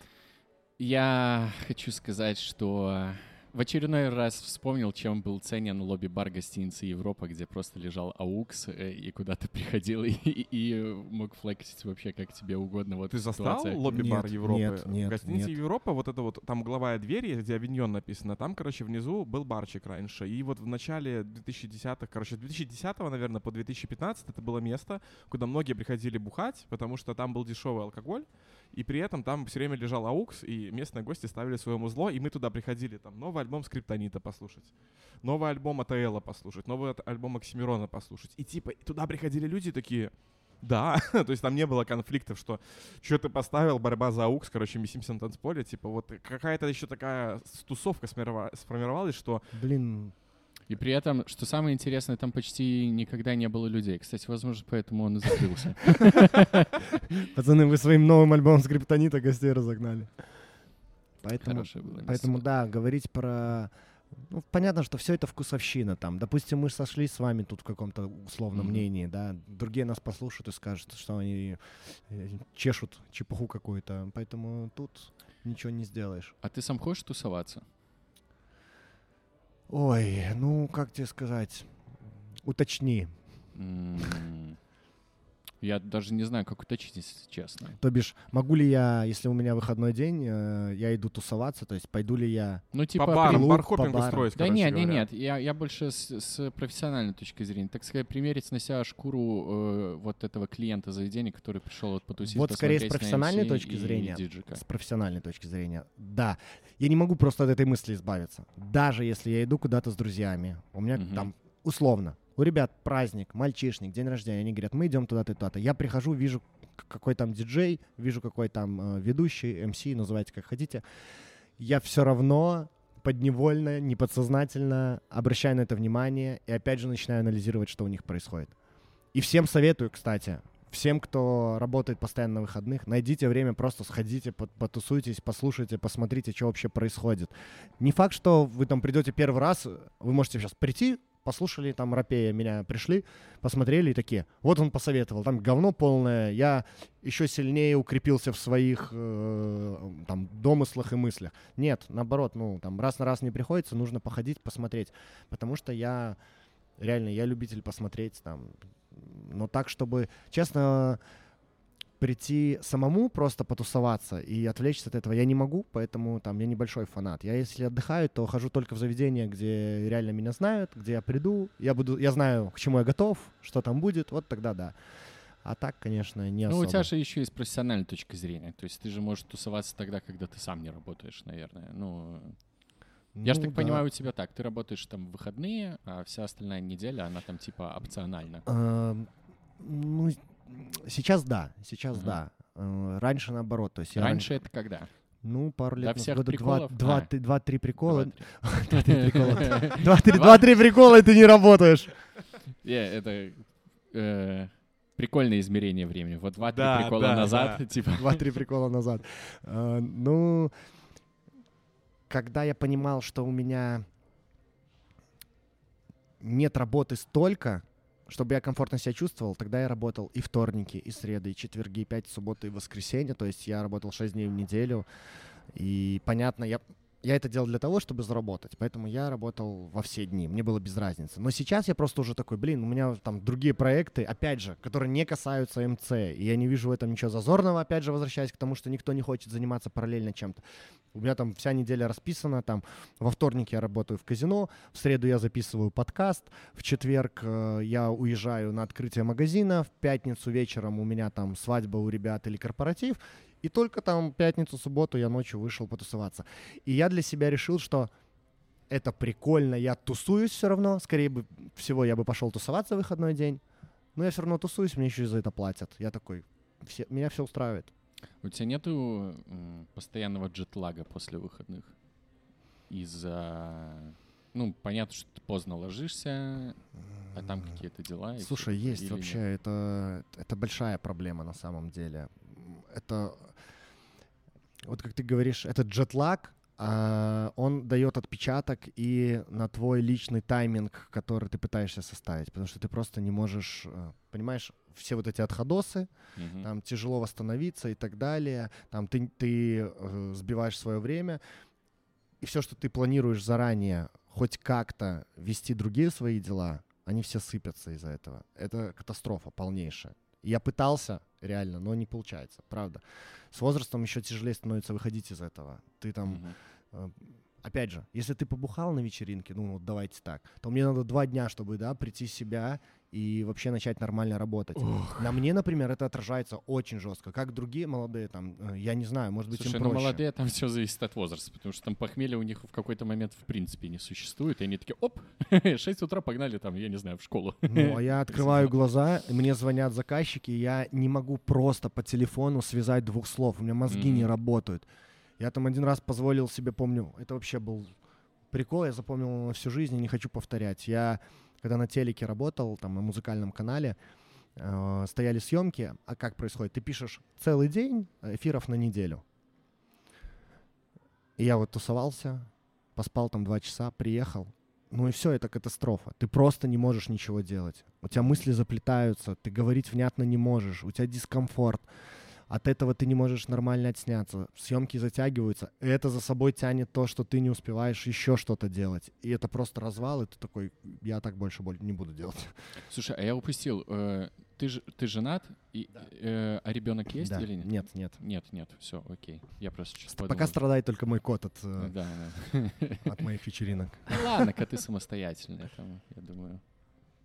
Я хочу сказать, что в очередной раз вспомнил, чем был ценен лобби-бар гостиницы Европа, где просто лежал аукс, э, и куда ты приходил и, и- и мог флексить вообще как тебе угодно. Вот Ты застал лобби-бар Нет, Европы? нет, нет, В гостинице нет. Европа, вот это вот, там угловая дверь, где Авиньон написано, там, короче, внизу был барчик раньше. И вот в начале 2010-х, короче, с 2010 наверное, по 2015 это было место, куда многие приходили бухать, потому что там был дешевый алкоголь, и при этом там все время лежал aux, и местные гости ставили свое музло, и мы туда приходили, там, новый альбом Скриптонита послушать, новый альбом АТЛа послушать, новый альбом Оксимирона послушать. И типа туда приходили люди такие, да, то есть там не было конфликтов, что что ты поставил, борьба за aux, короче, месимся на танцполе, типа вот какая-то еще такая тусовка сформировалась, что Блин, И при этом, что самое интересное, там почти никогда не было людей. Кстати, возможно, поэтому он и закрылся. пацаны, вы своим новым альбомом Скриптонита гостей разогнали. Поэтому. Поэтому, да, говорить про... Ну, понятно, что все это вкусовщина там. Допустим, мы сошлись с вами тут в каком-то условном Мгм. мнении, да. Другие нас послушают и скажут, что они э, чешут чепуху какую-то. Поэтому тут ничего не сделаешь. А ты сам хочешь тусоваться? Ой, ну, как тебе сказать? Уточни. М, Я даже не знаю, как уточнить, если честно. То бишь, могу ли я, если у меня выходной день, э, я иду тусоваться, то есть пойду ли я... Ну, типа... по барам, бархопинг по барам. устроить, Да нет, нет, нет, я, я больше с, с профессиональной точки зрения, так сказать, примерить на себя шкуру э, вот этого клиента заведения, который пришел вот потусить, Вот скорее с профессиональной точки и зрения. диджика. С профессиональной точки зрения. Да. Я не могу просто от этой мысли избавиться. Даже если я иду куда-то с друзьями, у меня Мгм. там условно, у ребят праздник, мальчишник, день рождения, они говорят, мы идем туда-то туда-то. Я прихожу, вижу, какой там диджей, вижу, какой там э, ведущий, МС, называйте как хотите. Я все равно подневольно, неподсознательно обращаю на это внимание и опять же начинаю анализировать, что у них происходит. И всем советую, кстати, всем, кто работает постоянно на выходных, найдите время, просто сходите, пот- потусуйтесь, послушайте, посмотрите, что вообще происходит. Не факт, что вы там придете первый раз, вы можете сейчас прийти, послушали там Рапея, меня пришли, посмотрели и такие, вот он посоветовал, там говно полное, я еще сильнее укрепился в своих э, там домыслах и мыслях. Нет, наоборот, ну там раз на раз не приходится, нужно походить, посмотреть, потому что я реально, я любитель посмотреть там, но так, чтобы, честно, прийти самому просто потусоваться и отвлечься от этого я не могу, поэтому там я небольшой фанат. Я если отдыхаю, то хожу только в заведение, где реально меня знают, где я приду, я буду, я знаю, к чему я готов, что там будет, вот тогда да. А так, конечно, не Ну, особо. у тебя же еще есть профессиональная точка зрения. То есть ты же можешь тусоваться тогда, когда ты сам не работаешь, наверное. Ну, я же Ну так да. понимаю, у тебя так. Ты работаешь там в выходные, а вся остальная неделя, она там типа опциональна. Эм, Ну, сейчас да, сейчас Мгм. да. Э, Раньше наоборот, то есть я Раньше это когда? Ну, пару лет До всех года приколов? Два, два, А. два-три прикола. Два-три. Два-три прикола. Два-три два-три прикола, и ты не работаешь. Не, это э, прикольное измерение времени. Вот два-три Да, прикола да, назад, да. типа. Два-три прикола назад. Ну, когда я понимал, что у меня нет работы столько, чтобы я комфортно себя чувствовал, тогда я работал и вторники, и среды, и четверги, и пять, субботы, и воскресенье. То есть я работал 6 дней в неделю. И понятно, я, я это делал для того, чтобы заработать. Поэтому я работал во все дни. Мне было без разницы. Но сейчас я просто уже такой, блин, у меня там другие проекты, опять же, которые не касаются МЦ. И я не вижу в этом ничего зазорного, опять же, возвращаясь к тому, что никто не хочет заниматься параллельно чем-то. У меня там вся неделя расписана, там во вторник я работаю в казино, в среду я записываю подкаст, в четверг э, я уезжаю на открытие магазина, в пятницу вечером у меня там свадьба у ребят или корпоратив, и только там пятницу, субботу я ночью вышел потусоваться. И я для себя решил, что это прикольно, я тусуюсь все равно, скорее бы всего я бы пошел тусоваться в выходной день, но я все равно тусуюсь, мне еще и за это платят. Я такой, все, меня все устраивает. У тебя нету постоянного джетлага после выходных? Из-за... Ну, понятно, что ты поздно ложишься, а там какие-то дела. Слушай, есть вообще, нет? это, это большая проблема на самом деле. Это, вот как ты говоришь, этот джетлаг, а, он дает отпечаток и на твой личный тайминг, который ты пытаешься составить, потому что ты просто не можешь, э, понимаешь, все вот эти отходосы, Мгм. там тяжело восстановиться и так далее, там ты, ты э, сбиваешь свое время, и все, что ты планируешь заранее, хоть как-то вести другие свои дела, они все сыпятся из-за этого. Это катастрофа полнейшая. Я пытался, реально, но не получается, правда. С возрастом еще тяжелее становится выходить из этого. Ты там э, опять же, если ты побухал на вечеринке, ну вот давайте так, то мне надо два дня, чтобы, да, прийти в себя и вообще начать нормально работать. На мне, например, это отражается очень жестко. Как другие молодые, там, э, я не знаю, может быть, Слушай, им ну проще. молодые, там все зависит от возраста, потому что там похмелье у них в какой-то момент в принципе не существует, и они такие, оп, 6 утра погнали там, я не знаю, в школу. Ну, а я открываю глаза, мне звонят заказчики, я не могу просто по телефону связать двух слов. У меня мозги не работают. Я там один раз позволил себе, помню, это вообще был прикол, я запомнил на всю жизнь и не хочу повторять. Я, когда на телеке работал, там, на музыкальном канале, э, стояли съемки, а как происходит? Ты пишешь целый день, эфиров на неделю. И я вот тусовался, поспал там два часа, приехал. Ну и все, это катастрофа. Ты просто не можешь ничего делать. У тебя мысли заплетаются, ты говорить внятно не можешь, у тебя дискомфорт. От этого ты не можешь нормально отсняться. Съемки затягиваются. И это за собой тянет то, что ты не успеваешь еще что-то делать. И это просто развал, и ты такой, я так больше боль- не буду делать. Слушай, а я упустил, э, ты, ж- ты женат, и, э, а ребенок есть Да. или нет? Нет, нет. Нет, нет, все, окей. Я просто сейчас Пока страдает только мой кот от, э, Да, да. от моих вечеринок. Ну ладно, коты самостоятельные, там, я думаю.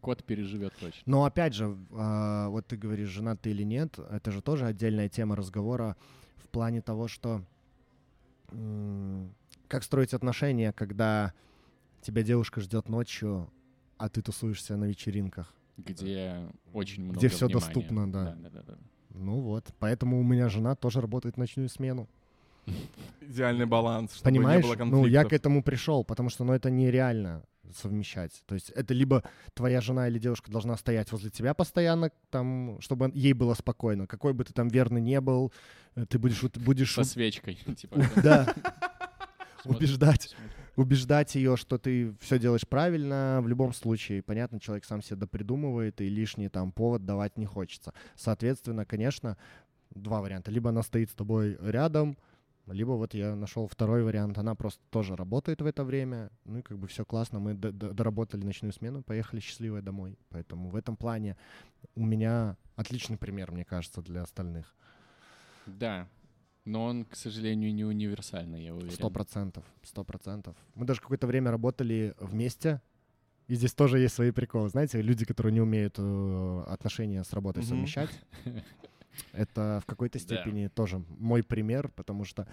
Кот переживет точно. Но опять же, а, вот ты говоришь, женат ты или нет, это же тоже отдельная тема разговора в плане того, что как строить отношения, когда тебя девушка ждет ночью, а ты тусуешься на вечеринках. Где очень много Где всё внимания. доступно, да. Да, да, да, да. Ну вот, поэтому у меня жена тоже работает ночную смену. Идеальный баланс, чтобы Понимаешь? не было ну, я к конфликтов. этому пришел, потому что, ну, это нереально совмещать. То есть это либо твоя жена или девушка должна стоять возле тебя постоянно, там, чтобы ей было спокойно. Какой бы ты там верный не был, э, ты будешь, вот- будешь Со свечкой. Типа, да, убеждать. убеждать ее, что ты все делаешь правильно. В любом случае, понятно, человек сам себе допридумывает, и лишний там повод давать не хочется. Соответственно, конечно, два варианта. Либо она стоит с тобой рядом, либо вот я нашел второй вариант. Она просто тоже работает в это время. Ну и как бы все классно. Мы д- д- доработали ночную смену, поехали счастливые домой. Поэтому в этом плане у меня отличный пример, мне кажется, для остальных. Да. Но он, к сожалению, не универсальный, я уверен. Сто процентов, сто процентов. Мы даже какое-то время работали вместе, и здесь тоже есть свои приколы. Знаете, люди, которые не умеют э, отношения с работой совмещать. Это в какой-то Да. степени тоже мой пример, потому что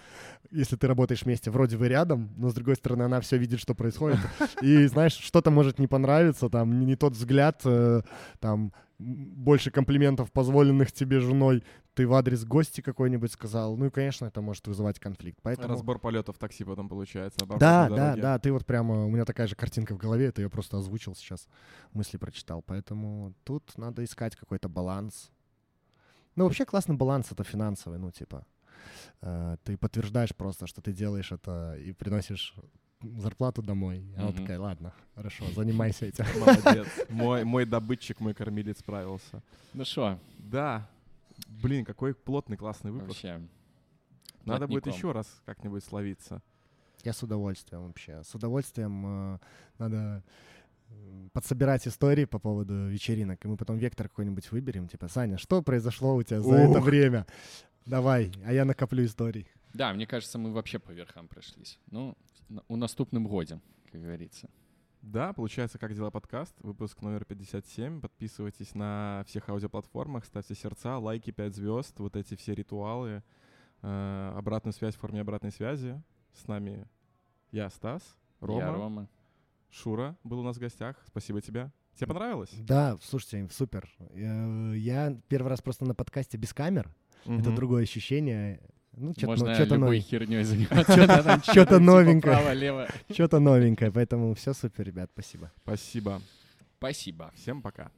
если ты работаешь вместе, вроде вы рядом, но с другой стороны она все видит, что происходит, и знаешь, что-то может не понравиться, там не, тот взгляд, э, там больше комплиментов, позволенных тебе женой, ты в адрес гости какой-нибудь сказал, ну и, конечно, это может вызывать конфликт. Поэтому... Разбор полетов в такси потом получается. по Да, да, дороге. да, ты вот прямо, у меня такая же картинка в голове, это я просто озвучил сейчас, мысли прочитал, поэтому тут надо искать какой-то баланс. Ну, вообще классный баланс это финансовый, ну, типа, э, ты подтверждаешь просто, что ты делаешь это и приносишь зарплату домой. Она Мгм. такая, ладно, хорошо, занимайся этим. Молодец. Мой, мой добытчик, мой кормилец справился. Ну что, Да. Блин, какой плотный, классный выпуск. вообще. Надо будет еще раз как-нибудь словиться. Я с удовольствием вообще. С удовольствием э, надо подсобирать истории по поводу вечеринок, и мы потом вектор какой-нибудь выберем. Типа, Саня, что произошло у тебя за это Ух. время? Давай, а я накоплю историй. Да, мне кажется, мы вообще по верхам прошлись. Ну, у наступным годе, как говорится. Да, получается, как дела подкаст, выпуск номер 57. Подписывайтесь на всех аудиоплатформах, ставьте сердца, лайки, 5 звезд, вот эти все ритуалы, э, обратную связь в форме обратной связи. С нами я, Стас, Рома, Я Рома. Шура был у нас в гостях. Спасибо тебе. Тебе понравилось? Да, слушайте, супер. Э, Я первый раз просто на подкасте без камер. Это Мгм. другое ощущение. Ну, что-то Можно что-то любой новенькое. херней заниматься. Чё-то типа новенькое. Что-то новенькое, поэтому все супер, ребят, спасибо. Спасибо. Спасибо. Всем пока.